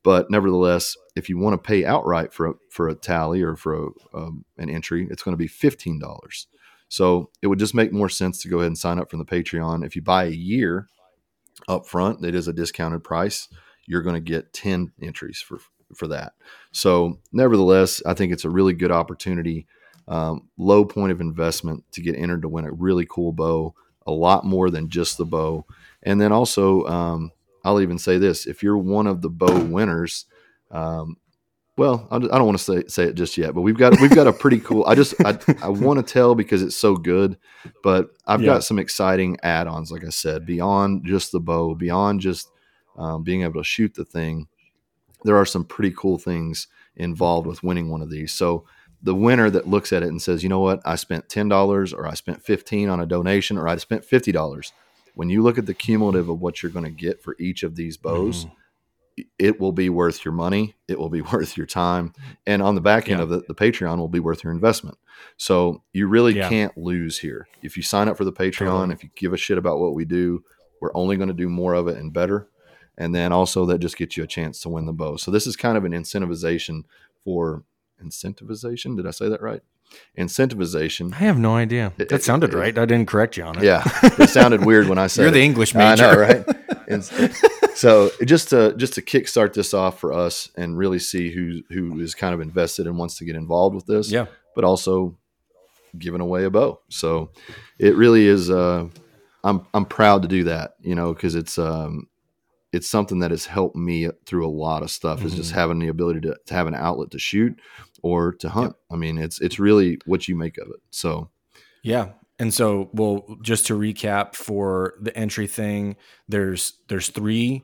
B: But nevertheless, if you want to pay outright for a, for a tally or for a, um, an entry, it's going to be fifteen dollars. So it would just make more sense to go ahead and sign up from the Patreon. If you buy a year up front, that is a discounted price. You're going to get ten entries for for that. So nevertheless, I think it's a really good opportunity. Um, low point of investment to get entered to win a really cool bow, a lot more than just the bow. And then also, um, I'll even say this: if you're one of the bow winners, um, well, I I don't want to say say it just yet, but we've got we've got a pretty cool. I just I, I want to tell because it's so good, but I've
A: Yeah.
B: got some exciting add-ons, like I said, beyond just the bow, beyond just um, being able to shoot the thing. There are some pretty cool things involved with winning one of these. So the winner that looks at it and says, you know what, I spent ten dollars, or I spent fifteen on a donation, or I spent fifty dollars. When you look at the cumulative of what you're going to get for each of these bows,
A: Mhm.
B: it will be worth your money. It will be <laughs> worth your time. And on the back end
A: Yeah.
B: of it, the Patreon will be worth your investment. So you really
A: Yeah.
B: can't lose here. If you sign up for the Patreon,
A: Totally.
B: if you give a shit about what we do, we're only going to do more of it and better. And then also that just gets you a chance to win the bow. So this is kind of an incentivization for incentivization. Did I say that right? Incentivization.
A: I have no idea.
B: It-
A: That sounded
B: it-
A: right. I didn't correct you on it.
B: Yeah, it sounded weird when I said <laughs>
A: You're
B: it.
A: the English
B: I
A: major.
B: know, right? <laughs> And so just to just to kickstart this off for us and really see who who is kind of invested and wants to get involved with this,
A: yeah.
B: but also giving away a bow. So it really is. Uh, I'm I'm proud to do that, you know, because it's um it's something that has helped me through a lot of stuff. Is just
A: Mhm.
B: having the ability to, to have an outlet to shoot or to hunt. I mean, it's it's really what you make of it. So
A: Yeah. And so, well, just to recap for the entry thing, there's there's three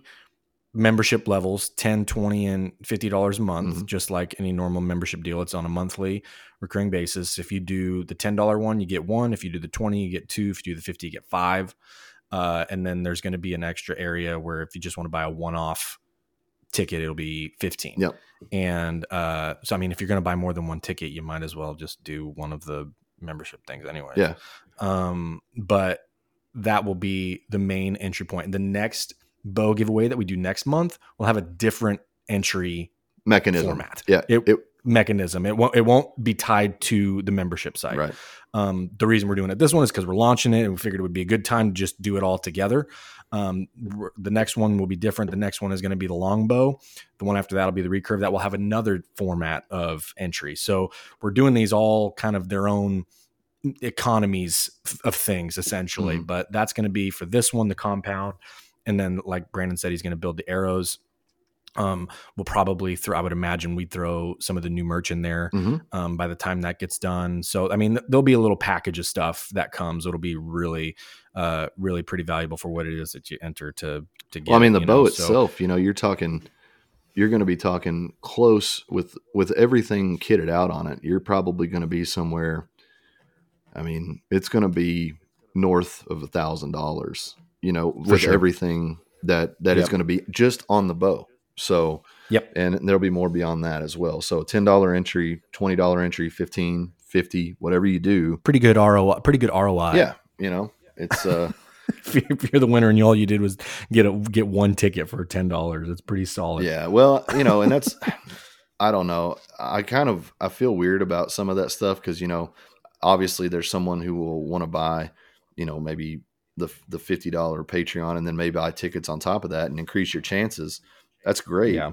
A: membership levels 10 20 and 50 dollars a month
B: Mhm.
A: just like any normal membership deal it's on a monthly recurring basis if you do the $10 one you get one if you do the 20 you get two if you do the 50 you get five uh, and then there's going to be an extra area where if you just want to buy a one-off ticket it'll be 15
B: Yep.
A: and uh, so i mean if you're going to buy more than one ticket you might as well just do one of the membership things anyway
B: Yeah.
A: um, but that will be the main entry point. The next bow giveaway that we do next month will have a different entry
B: mechanism.
A: format.
B: Yeah.
A: It-
B: it,
A: mechanism. It won't it won't be tied to the membership site.
B: right.
A: Um, the reason we're doing it this one is because we're launching it and we figured it would be a good time to just do it all together. Um, the next one will be different. The next one is going to be the longbow. The one after that will be the recurve. That will have another format of entry. So we're doing these all kind of their own economies of things essentially.
B: Mhm.
A: But that's going to be for this one the compound, and then like Brandon said, he's going to build the arrows. Um, we'll probably throw. I would imagine we'd throw some of the new merch in there
B: hmm
A: um, by the time that gets done. So, I mean, th- there'll be a little package of stuff that comes. It'll be really, uh, really pretty valuable for what it is that you enter to to get.
B: Well, I mean, the bow
A: know? So-
B: itself, you know, you're talking, you're going to be talking close with with everything kitted out on it. You're probably going to be somewhere. I mean, it's going to be north of a thousand dollars. You know, with
A: sure.
B: everything that that is
A: Yep.
B: going to be just on the bow. So,
A: Yep.
B: and there'll be more beyond that as well. So, ten dollar entry, twenty dollar entry, 15, 50, whatever you do.
A: pretty good ROI. Pretty good ROI.
B: yeah, you know, it's uh. <laughs>
A: if you- if you're the winner and all you did was get a get one ticket for ten dollars, it's pretty solid.
B: Yeah, well, you know, and that's I don't know. I kind of I feel weird about some of that stuff because you know, obviously there's someone who will want to buy, you know, maybe the the fifty dollar Patreon and then maybe buy tickets on top of that and increase your chances. That's great.
A: Yeah.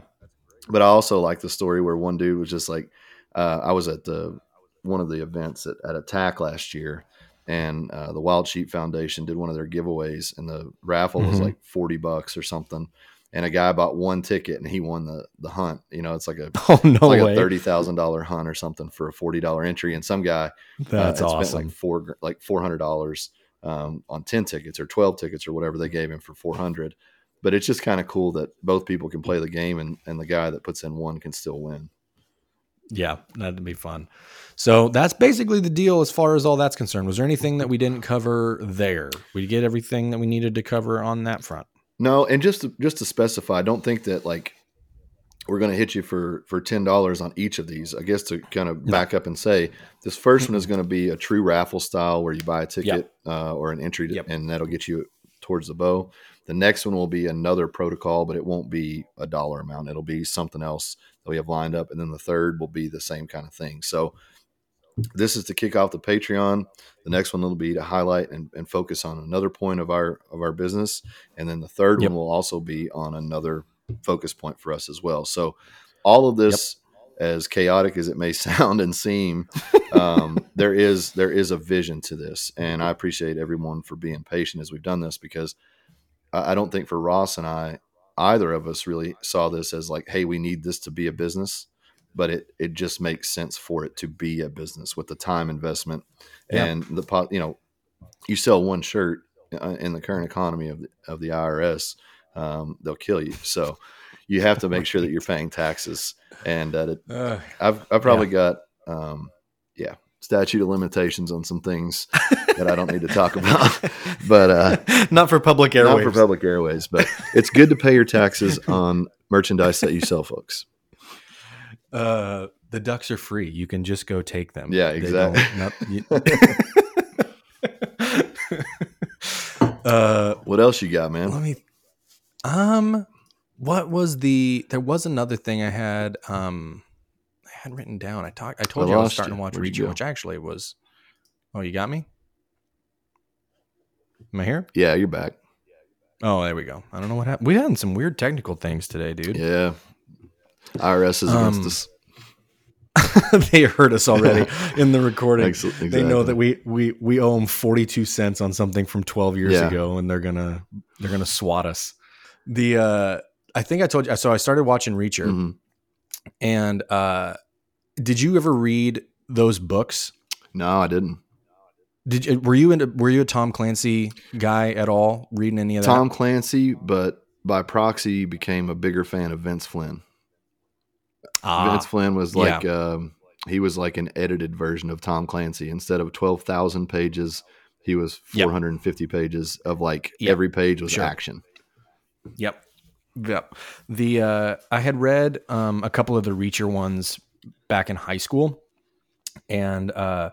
B: But I also like the story where one dude was just like, uh, I was at the one of the events at, at Attack last year, and uh, the Wild Sheep Foundation did one of their giveaways, and the raffle was
A: Mhm.
B: like forty bucks or something. and a guy bought one ticket and he won the the hunt. You know, it's like a <laughs>
A: Oh no
B: like
A: way!
B: a thirty thousand dollar hunt or something for a forty dollar entry, and some guy
A: That's
B: uh,
A: awesome.
B: spent like four like four hundred dollars um, on ten tickets or twelve tickets or whatever they gave him for four hundred. But it's just kind of cool that both people can play the game, and and the guy that puts in one can still win.
A: Yeah, that'd be fun. So that's basically the deal as far as all that's concerned. Was there anything that we didn't cover there? We get everything that we needed to cover on that front.
B: No, and just to, just to specify, don't think that like we're going to hit you for for ten dollars on each of these. I guess to kind of back up and say this first one is going to be a true raffle style where you buy a ticket uh, or an entry, to,
A: Yep.
B: and that'll get you towards the bow. The next one will be another protocol, but it won't be a dollar amount. It'll be something else that we have lined up, and then the third will be the same kind of thing. So this is to kick off the Patreon. The next one will be to highlight and, and focus on another point of our of our business, and then the third
A: Yep.
B: one will also be on another focus point for us as well. So all of this, as chaotic as it may <laughs> sound and seem, um, <laughs> there is there is a vision to this, and I appreciate everyone for being patient as we've done this because I, don't think for Ross and I either of us really saw this as like, hey, we need this to be a business. But it, it just makes sense for it to be a business with the time investment
A: Yeah.
B: and the pot. You know, you sell one shirt uh, in the current economy of the, of the IRS, um, they'll kill you. So you have to make sure that you're paying taxes. And uh, it, <laughs>
A: Uh,
B: I've I've probably got um, yeah statute of limitations on some things that I don't need to talk about. <laughs> But uh,
A: not for public airwaves.
B: not for public airways. But it's good to pay your taxes on merchandise that you sell, folks.
A: Uh, the ducks are free. You can just go take them.
B: Yeah, exactly.
A: don't- you- <laughs> uh,
B: What else you got, man?
A: let me. Um, what was the? There was another thing I had. Um, had written down. I talked. I told
B: I
A: you I was starting
B: you.
A: to watch
B: Where'd
A: Reacher, which actually was. Oh, you got me. Am I here?
B: Yeah, you're back.
A: Oh, there we go. I don't know what happened. We had some weird technical things today, dude.
B: Yeah, IRS is against
A: Um,
B: us. <laughs>
A: they heard us already <laughs> in the recording.
B: Ex-
A: They know that we we we owe them forty two cents on something from twelve years
B: Yeah.
A: ago, and they're gonna they're gonna swat us. The uh, I think I told you. So I started watching Reacher,
B: Mhm.
A: and uh, did you ever read those books?
B: No, I didn't.
A: Did you, were you into were you a Tom Clancy guy at all? Reading any of that?
B: Tom Clancy, but by proxy, became a bigger fan of Vince Flynn.
A: Ah,
B: Vince Flynn was like um, he was like an edited version of Tom Clancy. Instead of twelve thousand pages, he was
A: Yep.
B: four hundred and fifty pages of like
A: Yep.
B: every page was
A: Sure.
B: action.
A: Yep. Yep. The uh I had read um a couple of the Reacher ones back in high school. And uh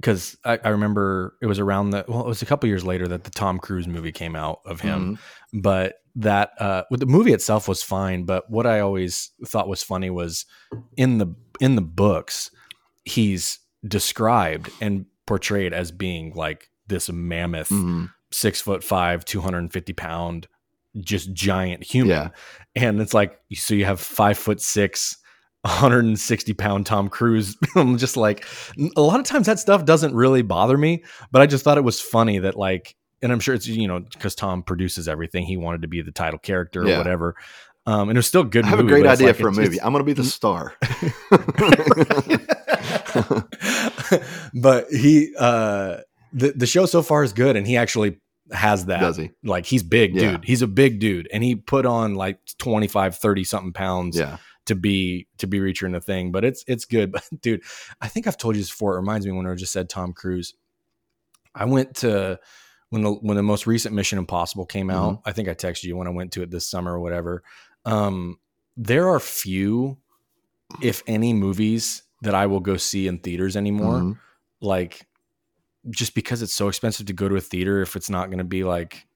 A: because I, I remember it was around the well, it was a couple years later that the Tom Cruise movie came out of him.
B: Mm-hmm.
A: But that uh the movie itself was fine, but what I always thought was funny was in the in the books, he's described and portrayed as being like this mammoth
B: Mhm.
A: six foot five, 250 pound, just giant human.
B: Yeah.
A: And it's like, so you have five foot six, 160 pound Tom Cruise. <laughs> I'm just like, a lot of times that stuff doesn't really bother me, but I just thought it was funny that, like, and I'm sure it's, you know, because Tom produces everything. He wanted to be the title character or whatever. Um, and it was still good.
B: I have a great idea
A: like,
B: for a movie. I'm going to be the star. <laughs> <laughs>
A: but he uh the the show so far is good and he actually has that
B: Does he?
A: like he's big
B: Yeah.
A: dude he's a big dude and he put on like 25 30 something pounds
B: Yeah.
A: To be to be reaching the thing but it's it's good <laughs> but dude i think i've told you this before it reminds me when i just said tom cruise i went to when the when the most recent mission impossible came out
B: Mm-hmm.
A: i think i texted you when i went to it this summer or whatever um there are few if any movies that i will go see in theaters anymore
B: Mhm.
A: like just because it's so expensive to go to a theater if it's not going to be like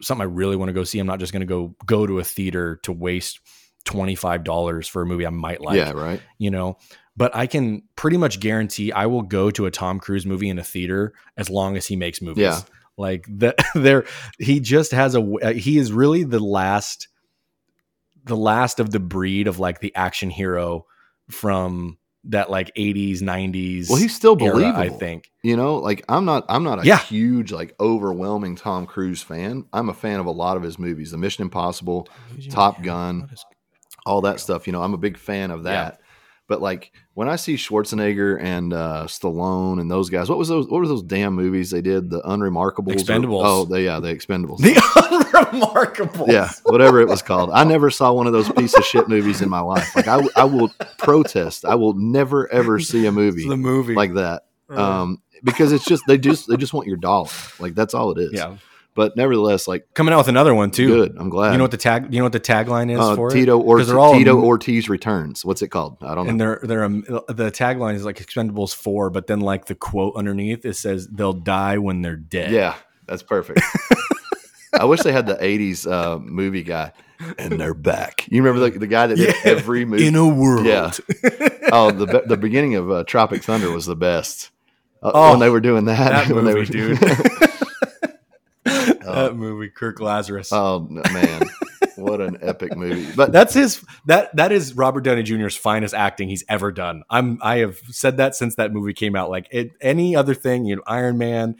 A: something I really want to go see I'm not just going to go go to a theater to waste $25 for a movie I might like
B: yeah. Right.
A: you know but I can pretty much guarantee I will go to a Tom Cruise movie in a theater as long as he makes movies
B: Yeah.
A: like that <laughs> there he just has a w- uh, he is really the last the last of the breed of like the action hero from that like 80s 90s
B: Well, he's still
A: era,
B: believable.
A: i think
B: You know, like I'm not I'm not a
A: Yeah.
B: huge like overwhelming Tom Cruise fan. I'm a fan of a lot of his movies, The Mission Impossible, Top Gun, all that stuff. You know, I'm a big fan of that. But like when I see Schwarzenegger and uh, Stallone and those guys, what was those? What were those damn movies they did? The Unremarkables. or-
A: Expendables.
B: oh, they, yeah, the Expendables.
A: the <laughs> unremarkable
B: yeah, whatever it was called. I never saw one of those piece of shit movies in my life. Like I, I will protest. I will never ever see a movie
A: the movie
B: like that. Um, because it's just they just they just want your dollar. Like that's all it is.
A: yeah
B: But nevertheless, like
A: coming out with another one too
B: good. I'm glad.
A: you know what the tag you know what the tagline is
B: uh,
A: for
B: Tito
A: it?
B: or
A: 'Cause they're all-
B: Tito Ortiz returns. What's it called? I don't know.
A: and they're they're um, the tagline is like expendables 4 but then like the quote underneath it says they'll die when they're dead
B: Yeah, that's perfect. <laughs> I wish they had the '80s uh, movie guy, and they're back. You remember the, the guy that did
A: Yeah.
B: every movie?
A: in a world
B: Yeah. <laughs> oh, the the beginning of uh, Tropic Thunder was the best. Uh,
A: Oh,
B: when they were doing that,
A: that <laughs>
B: when they
A: movie,
B: were,
A: dude. <laughs> that movie kirk lazarus
B: oh man, what an epic movie! <laughs> But
A: That's his that that is Robert Downey Jr.'s finest acting he's ever done. I'm I have said that since that movie came out. Like it, any other thing, you know, Iron Man,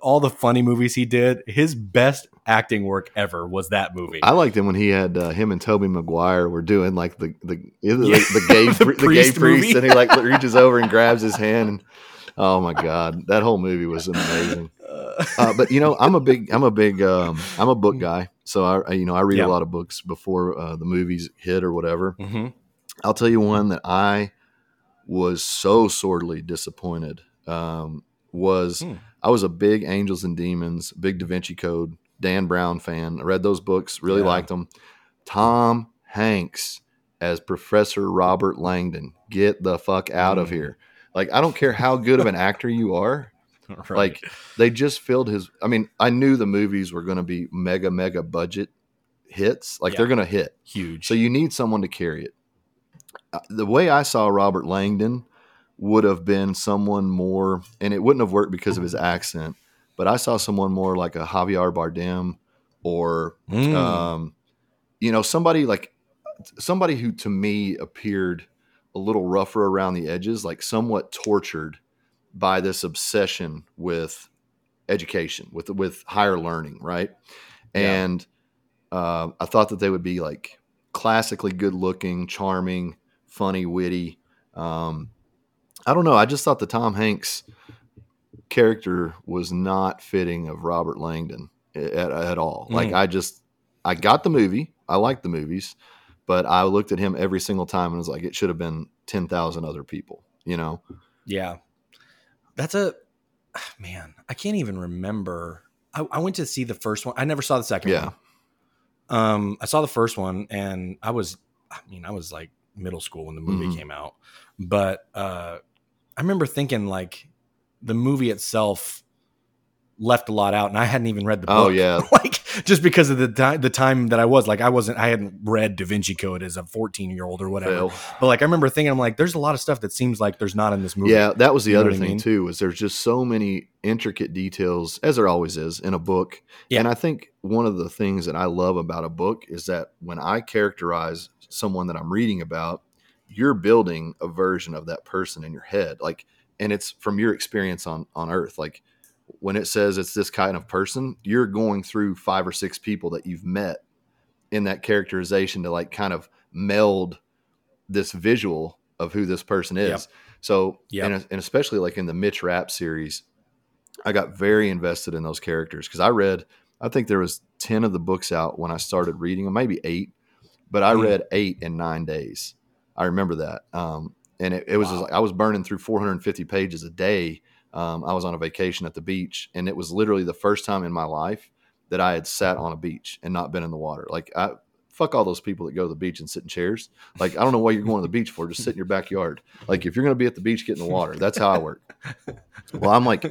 A: all the funny movies he did, his best acting work ever was that movie.
B: I liked him when he had uh, him and Tobey Maguire were doing like the the the,
A: Yeah. <laughs>
B: the gay
A: The
B: the, gay
A: priest
B: priest,
A: movie.
B: and he like reaches over and grabs his hand. And, oh my god, that whole movie was amazing. Uh, but you know, I'm a big I'm a big um, I'm a book guy, so I you know I read
A: Yeah.
B: a lot of books before uh, the movies hit or whatever.
A: Mhm.
B: I'll tell you one that I was so sorely disappointed. Um, was
A: Hmm.
B: I was a big Angels and Demons, big Da Vinci Code, Dan Brown fan. I read those books, really
A: Yeah.
B: liked them. Tom Hanks as Professor Robert Langdon. Get the fuck out of
A: Mm.
B: here. Like I don't care how good of an actor you are. <laughs>
A: Right.
B: Like they just filled his I mean, I knew the movies were going to be mega mega budget hits. Like they're going to hit.
A: huge.
B: So you need someone to carry it. Uh, The way I saw Robert Langdon would have been someone more, and it wouldn't have worked because of his accent, but I saw someone more like a Javier Bardem or,
A: Mm.
B: um, you know, somebody like somebody who to me appeared a little rougher around the edges, like somewhat tortured by this obsession with education, with with higher learning, right?
A: Yeah.
B: And uh, I thought that they would be like classically good looking, charming, funny, witty. Um, I don't know. I just thought the Tom Hanks character was not fitting of Robert Langdon at, at all. Like
A: Mm.
B: I just, I got the movie. I liked the movies, but I looked at him every single time and was like, it should have been ten thousand other people. You know?
A: Yeah. That's a <sighs> man, I can't even remember. I, I went to see the first one. I never saw the second
B: Yeah.
A: one. Um, I saw the first one and I was I mean, I was like middle school when the movie
B: Mhm.
A: came out. But uh I remember thinking like the movie itself left a lot out and I hadn't even read the oh, book.
B: Oh, yeah. <laughs>
A: like just because of the time the time that I was like I wasn't I hadn't read Da Vinci Code as a 14 year old or whatever. But like I remember thinking, I'm like, there's a lot of stuff that seems like there's not in this movie.
B: Yeah, that was the
A: You
B: other
A: what I
B: thing
A: mean?
B: too. is there's just so many intricate details, as there always is in a book.
A: Yeah.
B: And I think one of the things that I love about a book is that when I characterize someone that I'm reading about, you're building a version of that person in your head, like, and it's from your experience on on Earth. Like when it says it's this kind of person, you're going through five or six people that you've met in that characterization to like kind of meld this visual of who this person is.
A: Yep.
B: So,
A: Yep.
B: and, and especially like in the Mitch Rapp series, I got very invested in those characters because I read, I think there was 10 of the books out when I started reading them, maybe eight, but I
A: Hmm.
B: read eight in nine days. I remember that. Um, and it, it was just
A: Wow.
B: like I was burning through 450 pages a day. Um, I was on a vacation at the beach, and it was literally the first time in my life that I had sat on a beach and not been in the water. Like I fuck all those people that go to the beach and sit in chairs. Like I don't know why you're going to the beach for. Just sit in your backyard. Like if you're going to be at the beach, get in the water. That's how I work. <laughs> Well, I'm like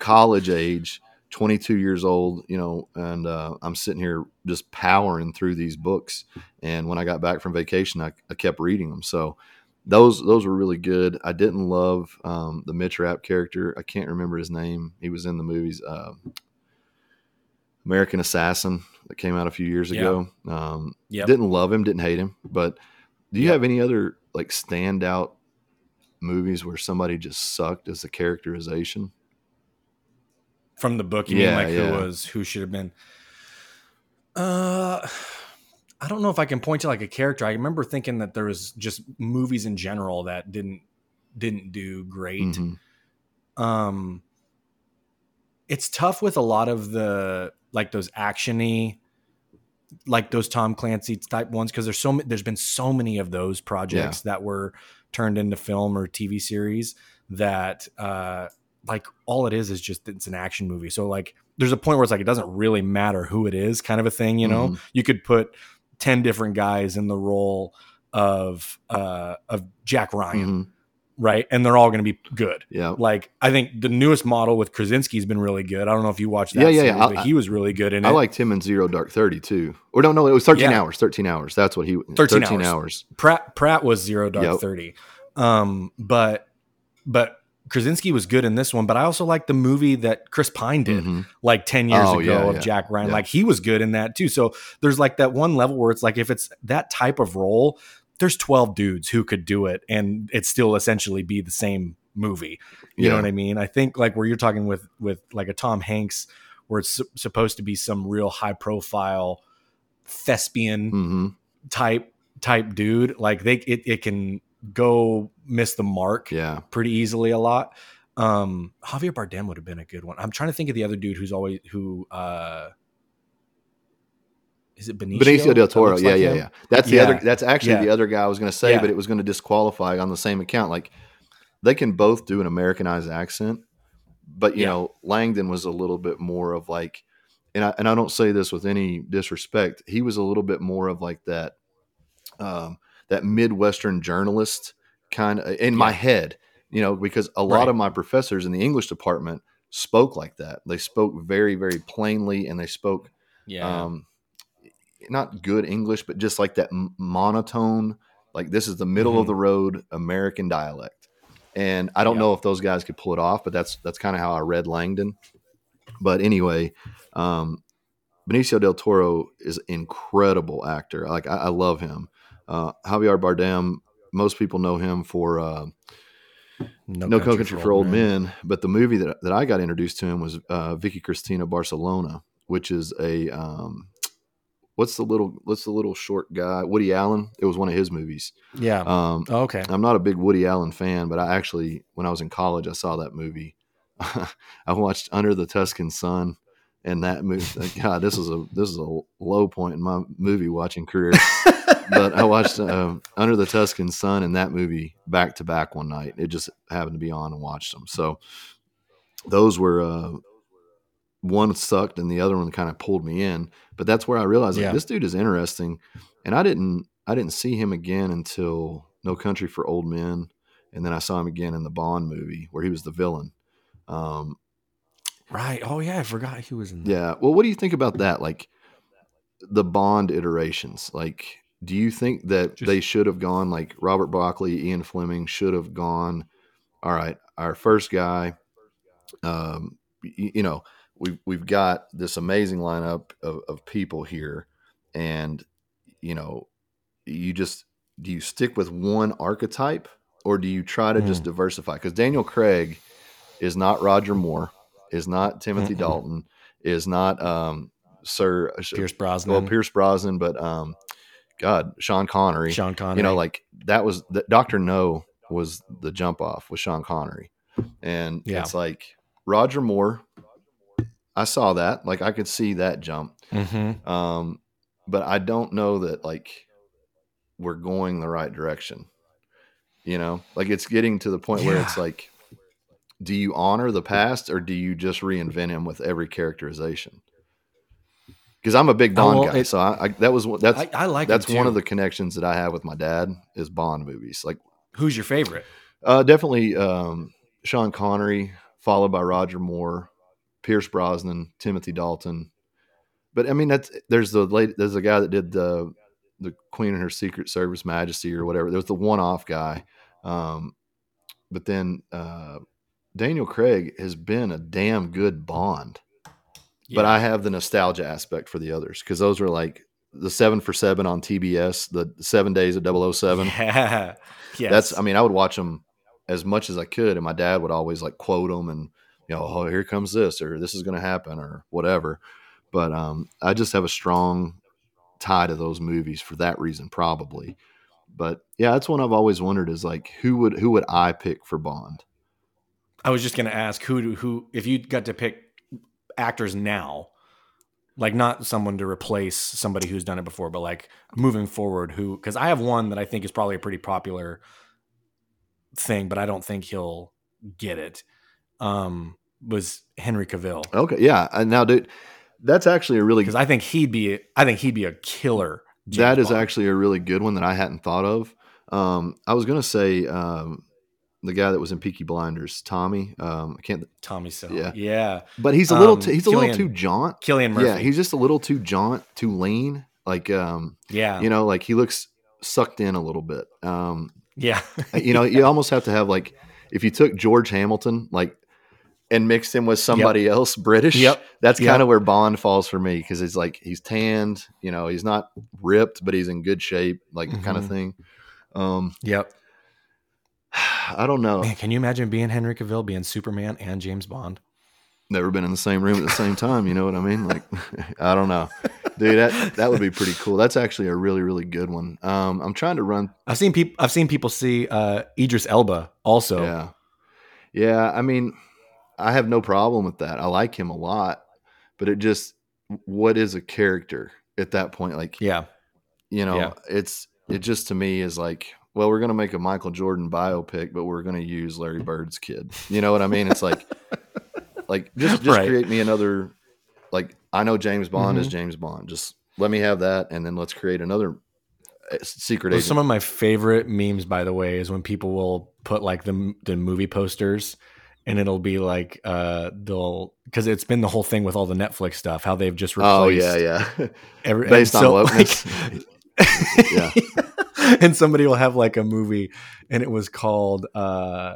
B: college age, 22 years old, you know, and uh, I'm sitting here just powering through these books. And when I got back from vacation, I, I kept reading them. So those those were really good. I didn't love um, the Mitch Rapp character. I can't remember his name. He was in the movies uh, American Assassin that came out a few years
A: Yeah.
B: ago. Um,
A: Yep.
B: Didn't love him, didn't hate him. But do you
A: Yep.
B: have any other like standout movies where somebody just sucked as a characterization?
A: From the book, you
B: Yeah,
A: mean like
B: yeah.
A: who was who should have been? Uh, I don't know if I can point to like a character. I remember thinking that there was just movies in general that didn't didn't do great.
B: Mhm.
A: um it's tough with a lot of the like those actiony like those Tom Clancy type ones because there's so there's been so many of those projects that were turned into film or TV series that uh like all it is is just it's an action movie. So like there's a point where it's like it doesn't really matter who it is kind of a thing, you know.
B: Mhm.
A: You could put 10 different guys in the role of uh of Jack Ryan,
B: Mhm.
A: right? And they're all going to be good.
B: Yeah.
A: Like I think the newest model with Krasinski's been really good. I don't know if you watched that.
B: Yeah, yeah,
A: series,
B: yeah.
A: but
B: I-
A: he was really good in it.
B: I
A: it.
B: liked him in Zero Dark Thirty too. Or no, no, it was thirteen
A: Yeah.
B: hours. Thirteen hours. That's what he.
A: 13
B: hours.
A: hours. Pratt. Pratt was zero dark
B: Yep.
A: thirty. Um, but but Krasinski was good in this one. But I also like the movie that Chris Pine did
B: Mhm.
A: like ten years
B: Oh,
A: ago
B: yeah,
A: of
B: yeah.
A: Jack Ryan.
B: Yeah.
A: Like he was good in that too. So there's like that one level where it's like if it's that type of role, there's twelve dudes who could do it, and it still essentially be the same movie. You know what I mean? I think like where you're talking with with like a Tom Hanks, where it's su- supposed to be some real high profile thespian
B: Mhm.
A: type type dude. Like they it, it can go miss the mark
B: Yeah.
A: pretty easily a lot. Um Javier Bardem would have been a good one. I'm trying to think of the other dude who's always who uh is it Benicio?
B: Benicio del Toro. Yeah,
A: like
B: yeah,
A: him?
B: yeah. That's the
A: Yeah.
B: other. That's actually
A: Yeah.
B: the other guy I was going to say,
A: Yeah.
B: but it was going to disqualify on the same account. Like they can both do an Americanized accent, but you know, Langdon was a little bit more of like, and I and I don't say this with any disrespect. He was a little bit more of like that, um, that midwestern journalist kind of in my head. You know, because a lot
A: Right.
B: of my professors in the English department spoke like that. They spoke very, very plainly, and they spoke
A: Yeah.
B: um not good english but just like that m- monotone like this is the middle of
A: Mhm.
B: the road american dialect and i don't
A: Yeah.
B: know if those guys could pull it off but that's that's kind of how i read langdon but anyway um benicio del toro is incredible actor like i, I love him uh javier bardem most people know him for uh, no, country, for, old men. but the movie that, that i got introduced to him was uh, vicky cristina barcelona which is a um, what's the little what's the little short guy woody allen it was one of his movies
A: Yeah.
B: um,
A: Oh, okay.
B: i'm not a big woody allen fan but i actually when i was in college i saw that movie <laughs> i watched under the tuscan sun and that movie god this is a this is a low point in my movie watching career <laughs> but I watched um, Under the Tuscan Sun and that movie back to back one night. It just happened to be on and watched them. So those were uh, one sucked and the other one kind of pulled me in. But that's where I realized like,
A: Yeah.
B: this dude is interesting, and I didn't I didn't see him again until No Country for Old Men, and then I saw him again in the Bond movie where he was the villain. Um,
A: Right. Oh yeah, I forgot he was in that.
B: yeah. Well, what do you think about that? Like the Bond iterations. Like, do you think that
A: Just-
B: they should have gone like Robert Broccoli, Ian Fleming should have gone? All right, our first guy. Um, you, you know, we've we've got this amazing lineup of, of people here, and you know, you just do you stick with one archetype or do you try to just diversify? Because Daniel Craig is not Roger Moore, is not Timothy
A: Mm-mm.
B: Dalton, is not um, Sir
A: Pierce Brosnan.
B: well Pierce Brosnan, but um, God, Sean Connery.
A: Sean Connery.
B: You know, like that was the, Doctor No was the jump off with Sean Connery, and
A: Yeah.
B: it's like Roger Moore. I saw that, like I could see that jump,
A: Mhm.
B: um, but I don't know that like we're going the right direction. You know, like it's getting to the point where it's like, do you honor the past or do you just reinvent him with every characterization? Because I'm a big
A: Oh,
B: Bond
A: well,
B: guy,
A: it-
B: so I, I, that was that's
A: I, I like
B: that's one of the connections that I have with my dad is Bond movies. Like,
A: Who's your favorite?
B: uh, definitely um, Sean Connery, followed by Roger Moore, Pierce Brosnan, Timothy Dalton. But I mean, that's there's the late there's a guy that did the the Queen and her Secret Service Majesty or whatever. There was the one off guy, um, but then uh, Daniel Craig has been a damn good Bond. But I have the nostalgia aspect for the others because those were like the seven for seven on TBS, the seven days of 007. <laughs>
A: Yeah. Yes.
B: That's I mean, I would watch them as much as I could, and my dad would always like quote them and you know, oh, here comes this, or this is going to happen, or whatever. But um, I just have a strong tie to those movies for that reason, probably. But yeah, that's one I've always wondered is like who would who would I pick for Bond?
A: I was just going to ask who who if you got to pick actors now, like not someone to replace somebody who's done it before, but like moving forward, who because I have one that I think is probably a pretty popular thing, but I don't think he'll get it. Um, was Henry Cavill.
B: Okay, yeah. And now, dude, that's actually a really
A: because I think he'd be I think he'd be a killer.
B: James that is Bond. actually a really good one that I hadn't thought of. Um, I was gonna say um, the guy that was in Peaky Blinders, Tommy. Um, I can't.
A: Tommy so yeah, yeah.
B: But he's a little. Um, too, he's Cillian, a little too jaunt.
A: Cillian Murphy.
B: Yeah, he's just a little too jaunt, too lean. Like, um,
A: yeah,
B: you know, like he looks sucked in a little bit. Um,
A: yeah, <laughs>
B: you know, you almost have to have like if you took George Hamilton, like and mixed him with somebody yep. else British.
A: Yep.
B: That's
A: yep.
B: kind of where Bond falls for me because it's like he's tanned, you know, he's not ripped, but he's in good shape, like mm-hmm. kind of thing. Um,
A: yep. <sighs>
B: I don't know.
A: Man, can you imagine being Henry Cavill, being Superman and James Bond?
B: Never been in the same room at the same time. You know what I mean? Like, <laughs> I don't know, dude. That that would be pretty cool. That's actually a really really good one. Um, I'm trying to run.
A: I've seen people. I've seen people see uh, Idris Elba also.
B: Yeah, yeah. I mean, I have no problem with that. I like him a lot, but it just what is a character at that point? Like,
A: yeah,
B: you know,
A: yeah.
B: it's it just to me is like, well, we're gonna make a Michael Jordan biopic, but we're gonna use Larry Bird's kid. You know what I mean? It's like, <laughs> like just just right. create me another. Like I know James Bond mm-hmm. is James Bond. Just let me have that, and then let's create another uh, secret well, agent.
A: Some of my favorite memes, by the way, is when people will put like the the movie posters and it'll be like uh they'll because it's been the whole thing with all the Netflix stuff how they've just
B: replaced oh yeah yeah
A: every, based on so, wokeness like, yeah <laughs> <laughs> and somebody will have like a movie and it was called uh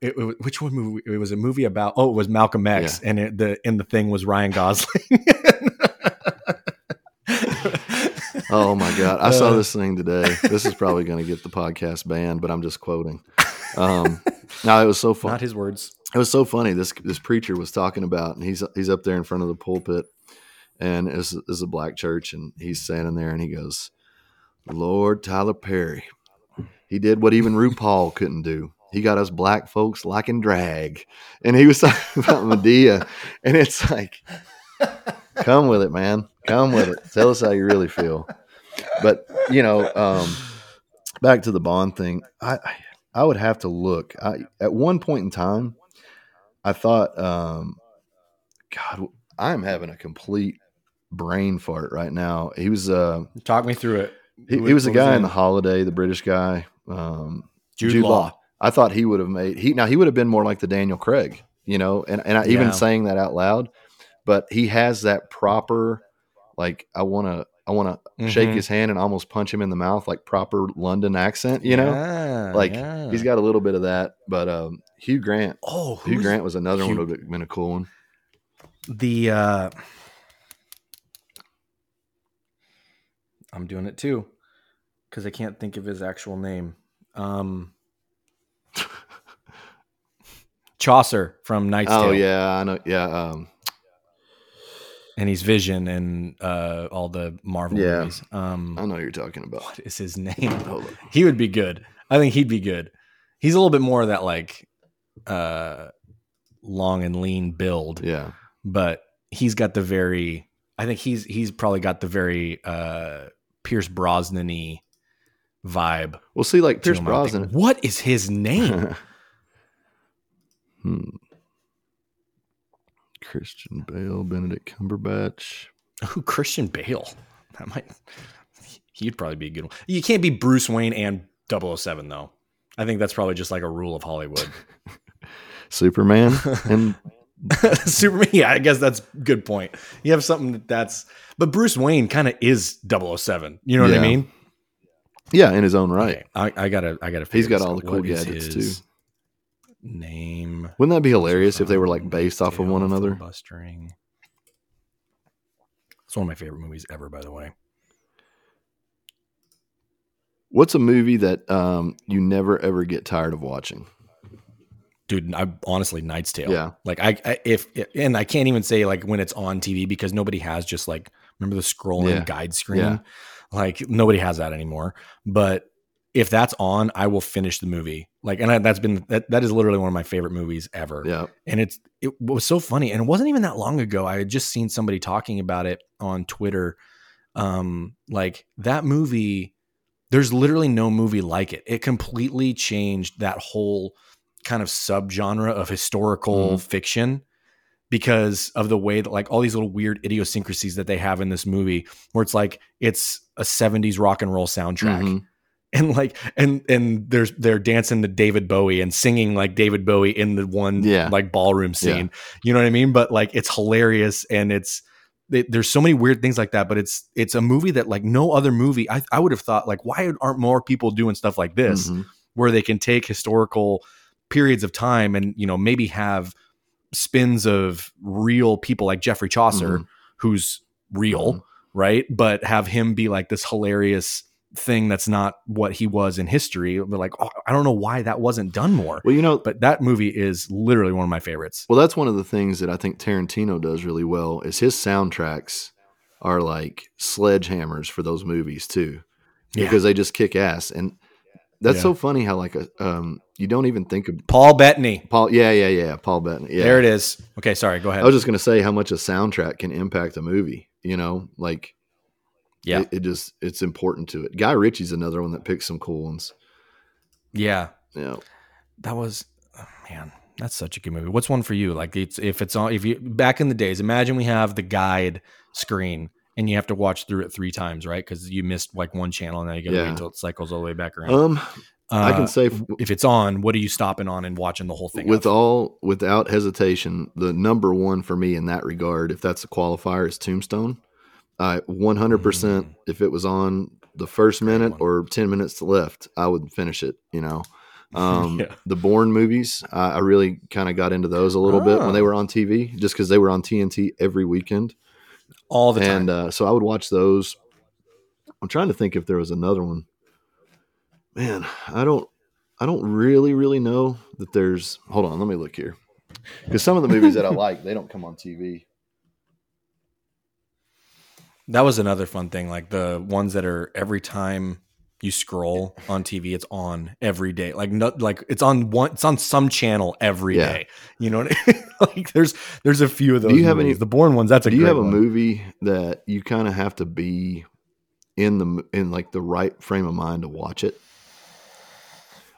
A: it, it, which one movie it was a movie about oh it was Malcolm X yeah. and it, the and the thing was Ryan Gosling. <laughs>
B: Oh my god. I saw uh, this thing today. This is probably going to get the podcast banned but I'm just quoting. Um no it was so fun
A: not his words.
B: it was so funny. This this preacher was talking about, and he's he's up there in front of the pulpit, and it's, it's a black church, and he's standing there, and he goes, "Lord Tyler Perry, he did what even RuPaul couldn't do. He got us black folks liking drag." And he was <laughs> talking about Madea. and it's like, come with it, man, come with it. Tell us how you really feel. But you know, um, back to the Bond thing, I I would have to look. I, at one point in time I thought, um, God, I'm having a complete brain fart right now. He was uh,
A: talk me through it.
B: He, he was a guy in the holiday, the British guy, um,
A: Jude, Jude Law. Law.
B: I thought he would have made he now he would have been more like the Daniel Craig, you know, and and I, even saying that out loud, but he has that proper like I want to I want to mm-hmm. shake his hand and almost punch him in the mouth like proper London accent, you know,
A: yeah,
B: like
A: yeah.
B: he's got a little bit of that, but um, Hugh Grant.
A: Oh,
B: Hugh Grant was another Hugh, one would have been a cool one.
A: The uh I'm doing it too because I can't think of his actual name. Um <laughs> Chaucer from Knight's
B: oh,
A: Tale.
B: yeah, I know. Yeah, um,
A: and he's Vision and uh, all the Marvel
B: yeah,
A: movies. Um,
B: I know you're talking about.
A: What is his <laughs> name? <laughs> he would be good. I think he'd be good. He's a little bit more of that like uh, long and lean build.
B: Yeah.
A: But he's got the very I think he's he's probably got the very uh Pierce Brosnan-y vibe.
B: We'll see like Pierce Brosnan.
A: What is his name? <laughs>
B: hmm. Christian Bale, Benedict Cumberbatch.
A: Oh, Christian Bale. That might he'd probably be a good one. You can't be Bruce Wayne and 007 though. I think that's probably just like a rule of Hollywood. <laughs>
B: Superman and <laughs> <laughs>
A: Superman. Yeah, I guess that's good point. You have something that's, but Bruce Wayne kind of is 007. You know what. I mean?
B: Yeah, in his own right. Okay.
A: I, I, gotta, I gotta.
B: He's got all the cool gadgets too.
A: Name.
B: Wouldn't that be hilarious if they were like based off of one another?
A: Bustering. It's one of my favorite movies ever, by the way.
B: What's a movie that um, you never ever get tired of watching?
A: Dude, I honestly Knight's Tale.
B: Yeah.
A: Like I, I if and I can't even say like when it's on TV because nobody has just like remember the scrolling
B: Yeah.
A: guide screen.
B: Yeah.
A: Like nobody has that anymore. But if that's on, I will finish the movie. Like, and I, that's been that that is literally one of my favorite movies ever.
B: Yeah.
A: And it's it was so funny, and it wasn't even that long ago. I had just seen somebody talking about it on Twitter. Um, like that movie, there's literally no movie like it. It completely changed that whole kind of subgenre of historical
B: Mhm.
A: fiction because of the way that like all these little weird idiosyncrasies that they have in this movie where it's like it's a 70s rock and roll soundtrack
B: Mhm. <laughs>
A: and like and and there's they're dancing to David Bowie and singing like David Bowie in the one
B: Yeah.
A: like ballroom scene. You know what I mean? But like it's hilarious and it's it, there's so many weird things like that. But it's it's a movie that like no other movie. I I would have thought like why aren't more people doing stuff like this
B: Mhm.
A: where they can take historical periods of time and you know maybe have spins of real people like Geoffrey Chaucer
B: Mhm.
A: who's real
B: Mhm.
A: right but have him be like this hilarious thing that's not what he was in history but like oh, I don't know why that wasn't done more
B: Well, you know,
A: but that movie is literally one of my favorites
B: Well, that's one of the things that I think Tarantino does really well is his soundtracks are like sledgehammers for those movies too,
A: Yeah.
B: because they just kick ass. And that's
A: Yeah.
B: so funny how like a um you don't even think of
A: Paul Bettany
B: Paul. Yeah, yeah, yeah. Paul Bettany. Yeah.
A: there it is okay sorry go ahead
B: I was just gonna say how much a soundtrack can impact a movie. You know, like
A: yeah
B: it, it just it's important to it. Guy Ritchie's another one that picks some cool ones.
A: yeah
B: Yeah.
A: that was oh, man that's such a good movie what's one for you like it's if it's on if you back in the days imagine we have the guide screen and you have to watch through it three times right because you missed like one channel and then you gotta
B: Yeah.
A: wait until it cycles all the way back around
B: Um, I
A: Uh,
B: can say f-
A: if it's on what are you stopping on and watching the whole thing
B: with
A: of?
B: all without hesitation, the number one for me in that regard, if that's a qualifier, is Tombstone. I 100 percent. If it was on the first minute or 10 minutes left, I would finish it. You know, <laughs> um,
A: Yeah.
B: the Bourne movies, I, I really kind of got into those a little bit when they
A: Oh.
B: were on TV, just because they were on TNT every weekend,
A: all the time
B: and uh, so I would watch those. I'm trying to think if there was another one. Man, I don't. I don't really, really know that there's. Hold on, let me look here, because some of the movies that I <laughs> like, they don't come on TV.
A: that was another fun thing like the ones that are every time you scroll on TV, it's on every day. Like no, like it's on one, it's on some channel every day.
B: Yeah.
A: You know what I mean? <laughs> like there's there's a few of those.
B: Do you have any-
A: the Bourne ones? That's a
B: Do you have a
A: one.
B: movie that you kind of have to be in the in like the right frame of mind to watch it?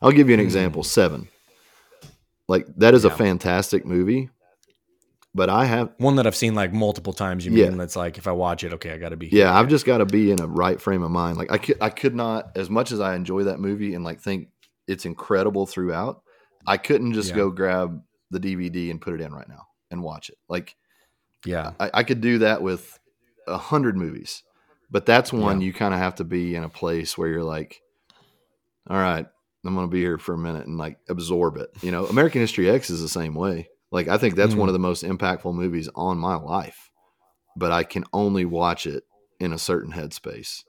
B: I'll give you an
A: Hmm.
B: example. Seven. Like that is
A: Yeah.
B: a fantastic movie, but I have
A: One that I've seen like multiple times. You
B: Yeah.
A: mean that's like if I watch it, okay, I got to be.
B: yeah, I've just got to be in a right frame of mind. Like I could I could not as much as I enjoy that movie and like think it's incredible throughout. I couldn't just
A: Yeah.
B: go grab the DVD and put it in right now and watch it. Like
A: yeah,
B: I, I could do that with a hundred movies, but that's one
A: Yeah.
B: you kind of have to be in a place where you're like, all right, I'm going to be here for a minute and like absorb it. You know, American History X is the same way. Like, I think that's
A: Mm.
B: one of the most impactful movies on my life, but I can only watch it in a certain headspace.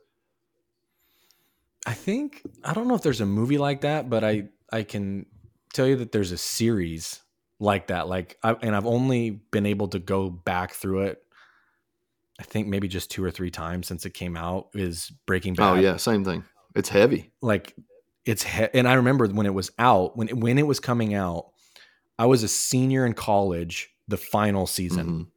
A: I think I don't know if there's a movie like that, but I I can tell you that there's a series like that. Like, I, and I've only been able to go back through it. I think maybe just two or three times since it came out. Is Breaking Bad?
B: Oh, yeah, same thing. It's heavy.
A: like it's he- and I remember when it was out when it, when it was coming out, I was a senior in college, the final season,
B: Mhm.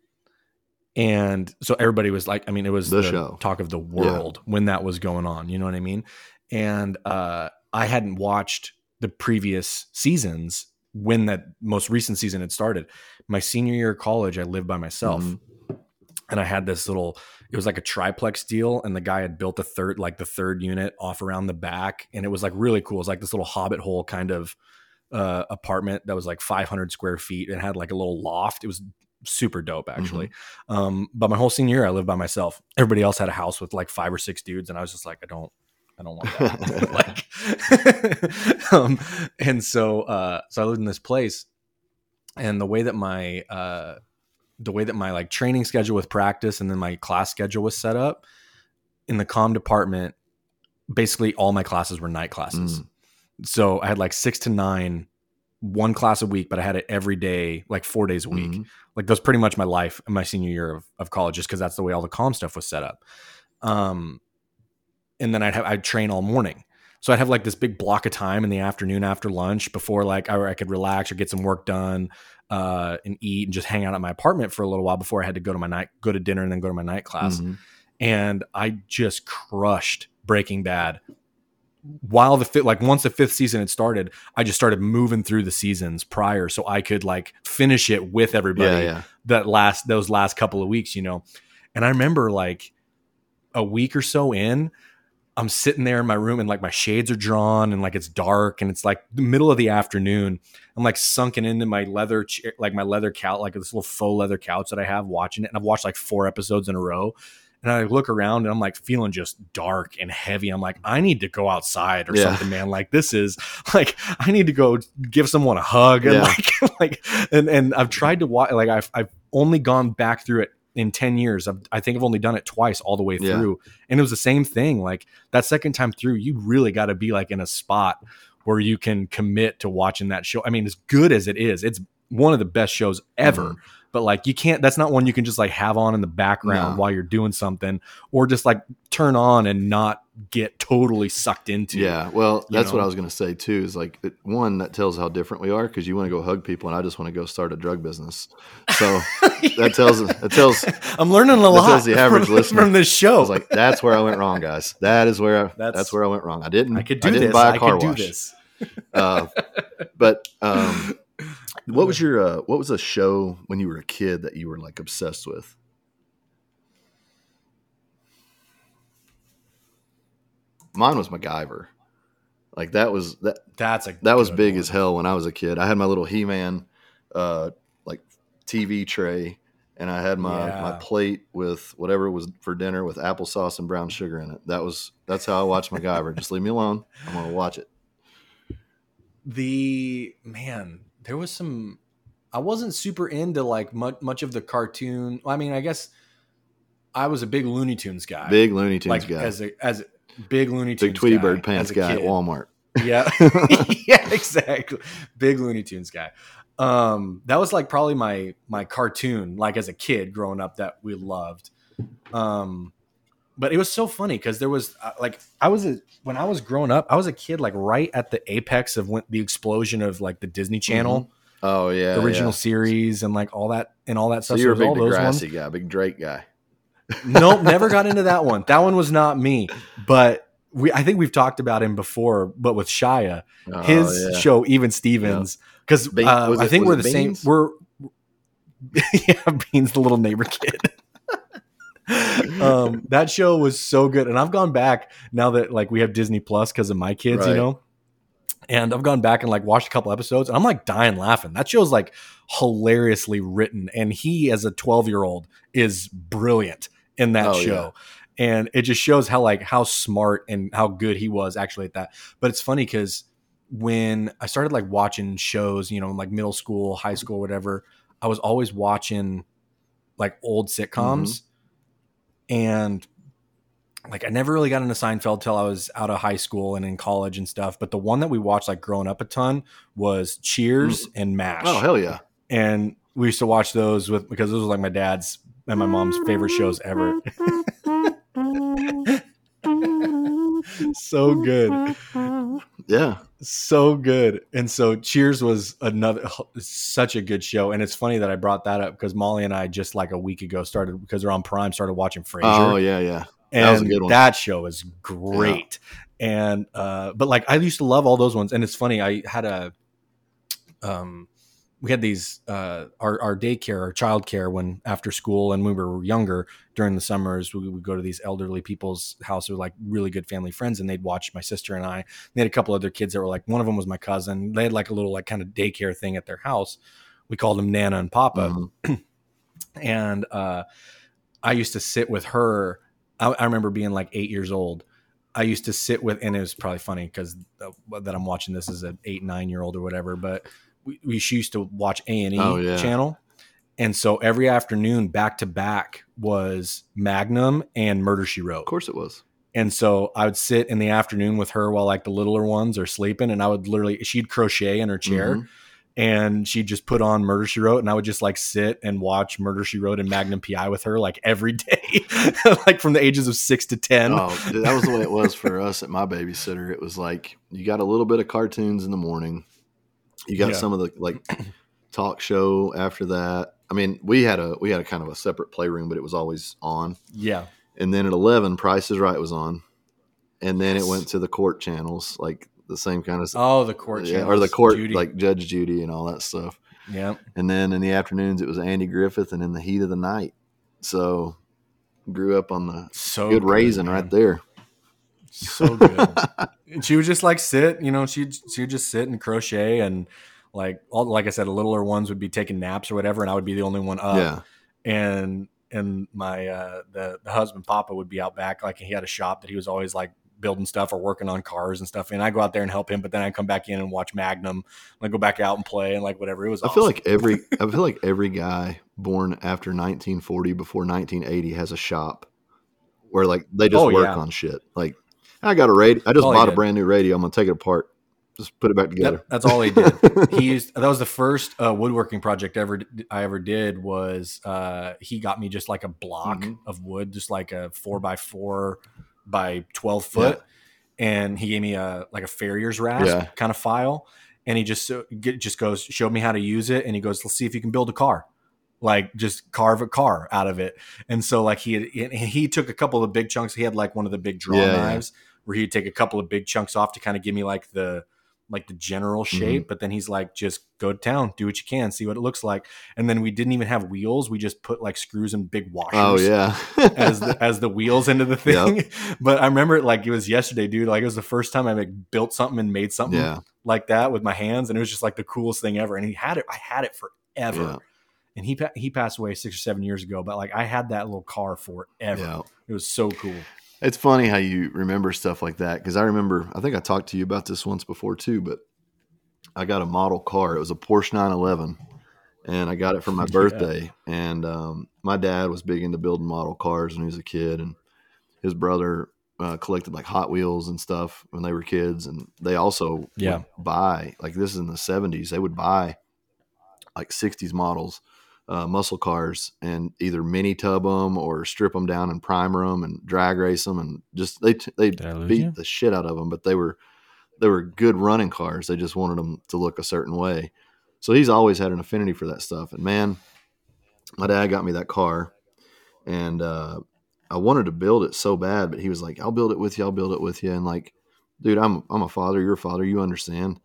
A: and so everybody was like, I mean, it was
B: The
A: the,
B: show.
A: talk of the world when that was going on. You know what I mean? And uh, I hadn't watched the previous seasons when that most recent season had started. My senior year of college, I lived by myself
B: Mhm.
A: and I had this little it was like a triplex deal and the guy had built a third like the third unit off around the back and it was like really cool. It was like this little hobbit hole kind of uh apartment that was like 500 square feet and had like a little loft. It was super dope actually. Um but my whole senior year I lived by myself. Everybody else had a house with like five or six dudes and I was just like I don't I don't want that. <laughs> <laughs> like <laughs> um and so uh so I lived in this place and the way that my uh the way that my like training schedule with practice and then my class schedule was set up in the com department basically all my classes were night classes
B: Mm.
A: so i had like six to nine one class a week, but I had it every day, like four days a week.
B: Mhm.
A: Like that's pretty much my life in my senior year of, of college, just because that's the way all the calm stuff was set up. Um, and then I'd have I'd train all morning. So I'd have like this big block of time in the afternoon after lunch before like I, I could relax or get some work done uh, and eat and just hang out at my apartment for a little while before I had to go to my night go to dinner and then go to my night class.
B: Mhm.
A: And I just crushed Breaking Bad. While the fifth, like once the fifth season had started, I just started moving through the seasons prior, so I could like finish it with everybody
B: Yeah, yeah.
A: that last those last couple of weeks, you know. And I remember like a week or so in, I'm sitting there in my room and like my shades are drawn and like it's dark and it's like the middle of the afternoon. I'm like sunken into my leather chair, like my leather couch, like this little faux leather couch that I have watching it. And I've watched like four episodes in a row. And I look around and I'm like feeling just dark and heavy. I'm like, I need to go outside or
B: Yeah.
A: something, man. Like this is <laughs> like I need to go give someone a hug and
B: Yeah. <laughs>
A: like like and and I've tried to watch like I've I've only gone back through it in 10 years. I've, I think I've only done it twice all the way
B: Yeah.
A: through. And it was the same thing. Like that second time through, you really got to be like in a spot where you can commit to watching that show. I mean, as good as it is, it's one of the best shows ever.
B: Mhm.
A: But like you can't that's not one you can just like have on in the background
B: No.
A: while you're doing something or just like turn on and not get totally sucked into.
B: Yeah, well, that's what? I was going to say too. Is like it, one that tells how different we are because you want to go hug people, and I just want to go start a drug business. So <laughs> that tells that tells.
A: I'm learning a lot
B: tells the average
A: from,
B: listener.
A: from this show.
B: I was like, that's where I went wrong, guys. That is where I, <laughs> that's,
A: That's-
B: where I went wrong. I didn't.
A: I could do
B: I didn't
A: this.
B: buy a
A: I
B: car
A: could do
B: wash.
A: this.
B: Uh, but um, what was your uh, what was a show when you were a kid that you were like obsessed with? Mine was MacGyver. Like that was that
A: That's a
B: that was big
A: one.
B: as hell when I was a kid. I had my little He-Man uh like TV tray and I had my my plate with whatever was for dinner with applesauce and brown sugar in it. That was that's how I watched MacGyver. Just leave me alone. I'm gonna watch it.
A: the man there was some i wasn't super into like much, much of the cartoon i mean i guess i was a big looney tunes guy
B: Big Looney Tunes
A: like
B: guy.
A: as a as a big looney tunes
B: Big Tweety
A: guy
B: Bird pants guy at. Walmart.
A: yeah <laughs> <laughs> yeah exactly big looney tunes guy um that was like probably my my cartoon like as a kid growing up that we loved um but it was so funny because there was uh, like i was a when i was growing up i was a kid like right at the apex of when the explosion of like the disney channel
B: Oh yeah.
A: the original
B: yeah.
A: series and like all that and all that
B: So
A: stuff
B: you were a big
A: was all those ones
B: Degrassi guy, big Drake guy. <laughs>
A: nope, never got into that one. That one was not me. But we, I think we've talked about him before. But with Shia,
B: Oh,
A: his
B: yeah.
A: show, even Stevens, because
B: Bean-
A: uh, I think we're the same. We're <laughs> yeah, Beans, the little neighbor kid. Um, that show was so good, and I've gone back now that like we have Disney Plus because of my kids, you know. And I've gone back and like watched a couple episodes, and I'm like dying laughing. That show's like hilariously written, and he as a 12 year old is brilliant in that
B: Oh,
A: show. And it just shows how like how smart and how good he was actually at that. But it's funny because when I started like watching shows, you know, in like middle school, high school, whatever, I was always watching like old sitcoms. And like I never really got into Seinfeld till I was out of high school and in college and stuff. But the one that we watched like growing up a ton was Cheers mm. and MASH.
B: Oh hell yeah.
A: And we used to watch those with because those were like my dad's and my mom's favorite shows ever. <laughs> so good. <laughs>
B: Yeah.
A: so good and so cheers was another such a good show and it's funny that i brought that up because molly and i just like a week ago started because they're on prime started watching frasier
B: Oh yeah, yeah.
A: and
B: that was a good one.
A: that show is great and uh but like i used to love all those ones and it's funny i had a um we had these uh our, our daycare our childcare when after school and when we were younger during the summers we would go to these elderly people's house who were like really good family friends and they'd watch my sister and i they had a couple other kids that were like one of them was my cousin they had like a little like kind of daycare thing at their house we called them nana and papa
B: Mhm. <clears throat>
A: and uh, I used to sit with her. I, I remember being like eight years old. I used to sit with, and it was probably funny because that I'm watching this as an eight, nine year old or whatever. But we, we she used to watch A and
B: Oh,
A: E channel, and so every afternoon, back to back, was Magnum and Murder She Wrote.
B: Of course it was.
A: And so I would sit in the afternoon with her while like the littler ones are sleeping, and I would literally she'd crochet in her chair,
B: Mhm.
A: and she'd just put on Murder She Wrote, and I would just like sit and watch Murder She Wrote and Magnum PI with her like every day, <laughs> like from the ages of six to ten.
B: Oh, that was the way it was for us at my babysitter. It was like you got a little bit of cartoons in the morning, you got
A: Yeah.
B: some of the like talk show after that. I mean, we had a we had a kind of a separate playroom, but it was always on.
A: Yeah,
B: And then at eleven, Price is Right was on, and then
A: Yes.
B: it went to the court channels, like the same kind of
A: Oh, the court
B: yeah, or the court
A: Judy.
B: like Judge Judy and all that stuff.
A: yeah.
B: And then in the afternoons, it was Andy Griffith, and in the heat of the night. So grew up on the
A: So
B: good raisin
A: man.
B: right there.
A: So good. <laughs> and she would just like sit, you know, she'd she'd just sit and crochet and like all like I said, the littler ones would be taking naps or whatever, and I would be the only one up.
B: yeah,
A: And and my uh the, the husband Papa would be out back, like he had a shop that he was always like building stuff or working on cars and stuff. And I go out there and help him, but then I come back in and watch Magnum and I go back out and play and like whatever. It was
B: I feel like every <laughs> I feel like every guy born after 1940 before 1980 has a shop where like they just
A: Oh,
B: work
A: yeah.
B: on shit. Like I got a radio. I just bought a brand new radio. I'm gonna take it apart. Just put it back together.
A: Yep, that's all he did. <laughs> he used that was the first uh, woodworking project ever I ever did was uh, he got me just like a block
B: Mhm.
A: of wood, just like a four by four by twelve foot, and he gave me a like a farrier's rasp
B: Yeah.
A: kind of file, and he just so, get, just goes showed me how to use it, and he goes, let's see if you can build a car. Like just carve a car out of it, and so like he had, he took a couple of big chunks. He had like one of the big draw
B: Yeah, yeah.
A: Where he'd take a couple of big chunks off to kind of give me like the like the general
B: Mm-hmm.
A: shape, but then he's like, just go to town, do what you can, see what it looks like. And then we didn't even have wheels; we just put like screws and big washers.
B: oh yeah. <laughs>
A: As the, as the wheels into the thing, <laughs> but I remember it like it was yesterday, dude. Like it was the first time I like built something and made something
B: yeah.
A: like that with my hands, and it was just like the coolest thing ever. And he had it, I had it forever.
B: Yeah.
A: And he he passed away six or seven years ago, but like I had that little car forever.
B: Yeah.
A: It was so cool.
B: It's funny how you remember stuff like that because I remember I think I talked to you about this once before too, but I got a model car. It was a Porsche 911, and I got it for my <laughs>
A: Yeah.
B: birthday. And um, my dad was big into building model cars when he was a kid, and his brother uh, collected like Hot Wheels and stuff when they were kids, and they also
A: Yeah.
B: buy like this is in the 70s. They would buy like 60s models uh, muscle cars and either mini tub them or strip them down and primer them and drag race them and just they they
A: Did I lose
B: beat
A: you?
B: the shit out of them. But they were they were good running cars. They just wanted them to look a certain way. So he's always had an affinity for that stuff. And man, my dad got me that car, and uh, I wanted to build it so bad, but he was like, "I'll build it with you. I'll build it with you." And like, dude, I'm I'm a father. You're a father. You understand.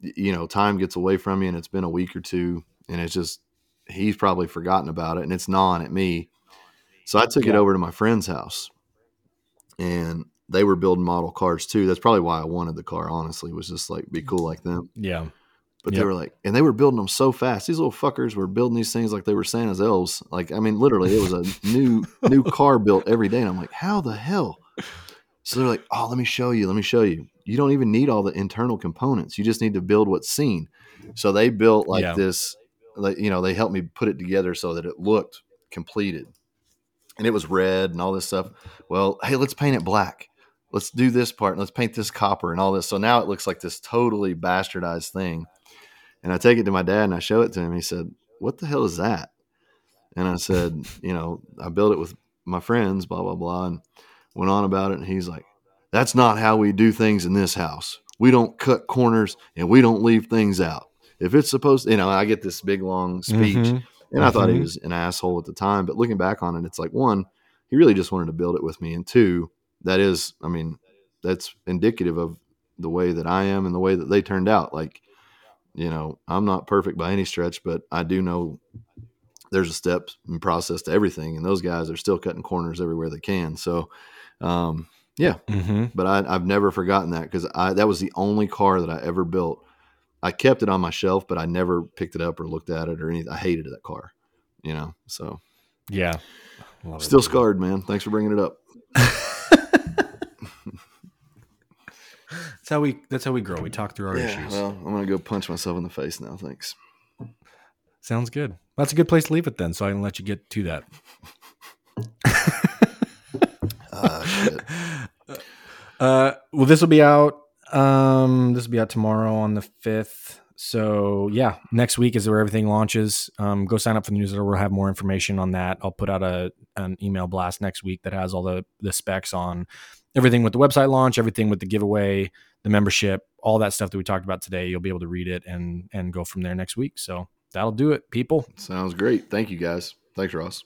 B: You know, time gets away from you, and it's been a week or two, and it's just he's probably forgotten about it, and it's gnawing at me. So I took it over to my friend's house, and they were building model cars too. That's probably why I wanted the car. Honestly, was just like be cool like them.
A: Yeah.
B: But
A: Yep.
B: they were like, and they were building them so fast. These little fuckers were building these things like they were Santa's elves. Like, I mean, literally, it was a <laughs> new new car built every day. And I'm like, how the hell? So they're like, oh, let me show you. Let me show you. You don't even need all the internal components. You just need to build what's seen. So they built like
A: Yeah.
B: this. Like, you know, they helped me put it together so that it looked completed, and it was red and all this stuff. Well, hey, let's paint it black. Let's do this part. and Let's paint this copper and all this. So now it looks like this totally bastardized thing. And I take it to my dad and I show it to him. He said, What the hell is that? And I said, <laughs> You know, I built it with my friends, blah, blah, blah. And went on about it. And he's like, That's not how we do things in this house. We don't cut corners and we don't leave things out. If it's supposed to, you know, I get this big long speech.
A: Mhm.
B: And I thought he
A: Mhm.
B: was an asshole at the time. But looking back on it, it's like, one, he really just wanted to build it with me. And two, that is, I mean, that's indicative of the way that I am and the way that they turned out. Like, you know, I'm not perfect by any stretch, but I do know there's a step and process to everything. And those guys are still cutting corners everywhere they can. So, um, yeah,
A: Mhm.
B: but I, I've never forgotten that because I that was the only car that I ever built. I kept it on my shelf, but I never picked it up or looked at it or anything. I hated that car, you know. So
A: Yeah. Love
B: still
A: dude.
B: scarred, man. Thanks for bringing it up.
A: That's how we. That's how we grow. We talk through our issues.
B: well, I'm gonna go punch myself in the face now. Thanks.
A: Sounds good. That's a good place to leave it then, so I can let you get to that. <laughs>
B: Shit. <laughs>
A: Uh, well, this will be out. Um, this will be out tomorrow on the fifth. so yeah, next week is where everything launches. Um, go sign up for the newsletter. We'll have more information on that. I'll put out a an email blast next week that has all the the specs on everything with the website launch, everything with the giveaway, the membership, all that stuff that we talked about today. You'll be able to read it and and go from there next week. So that'll do it, people.
B: Sounds great. Thank you guys. Thanks, Ross.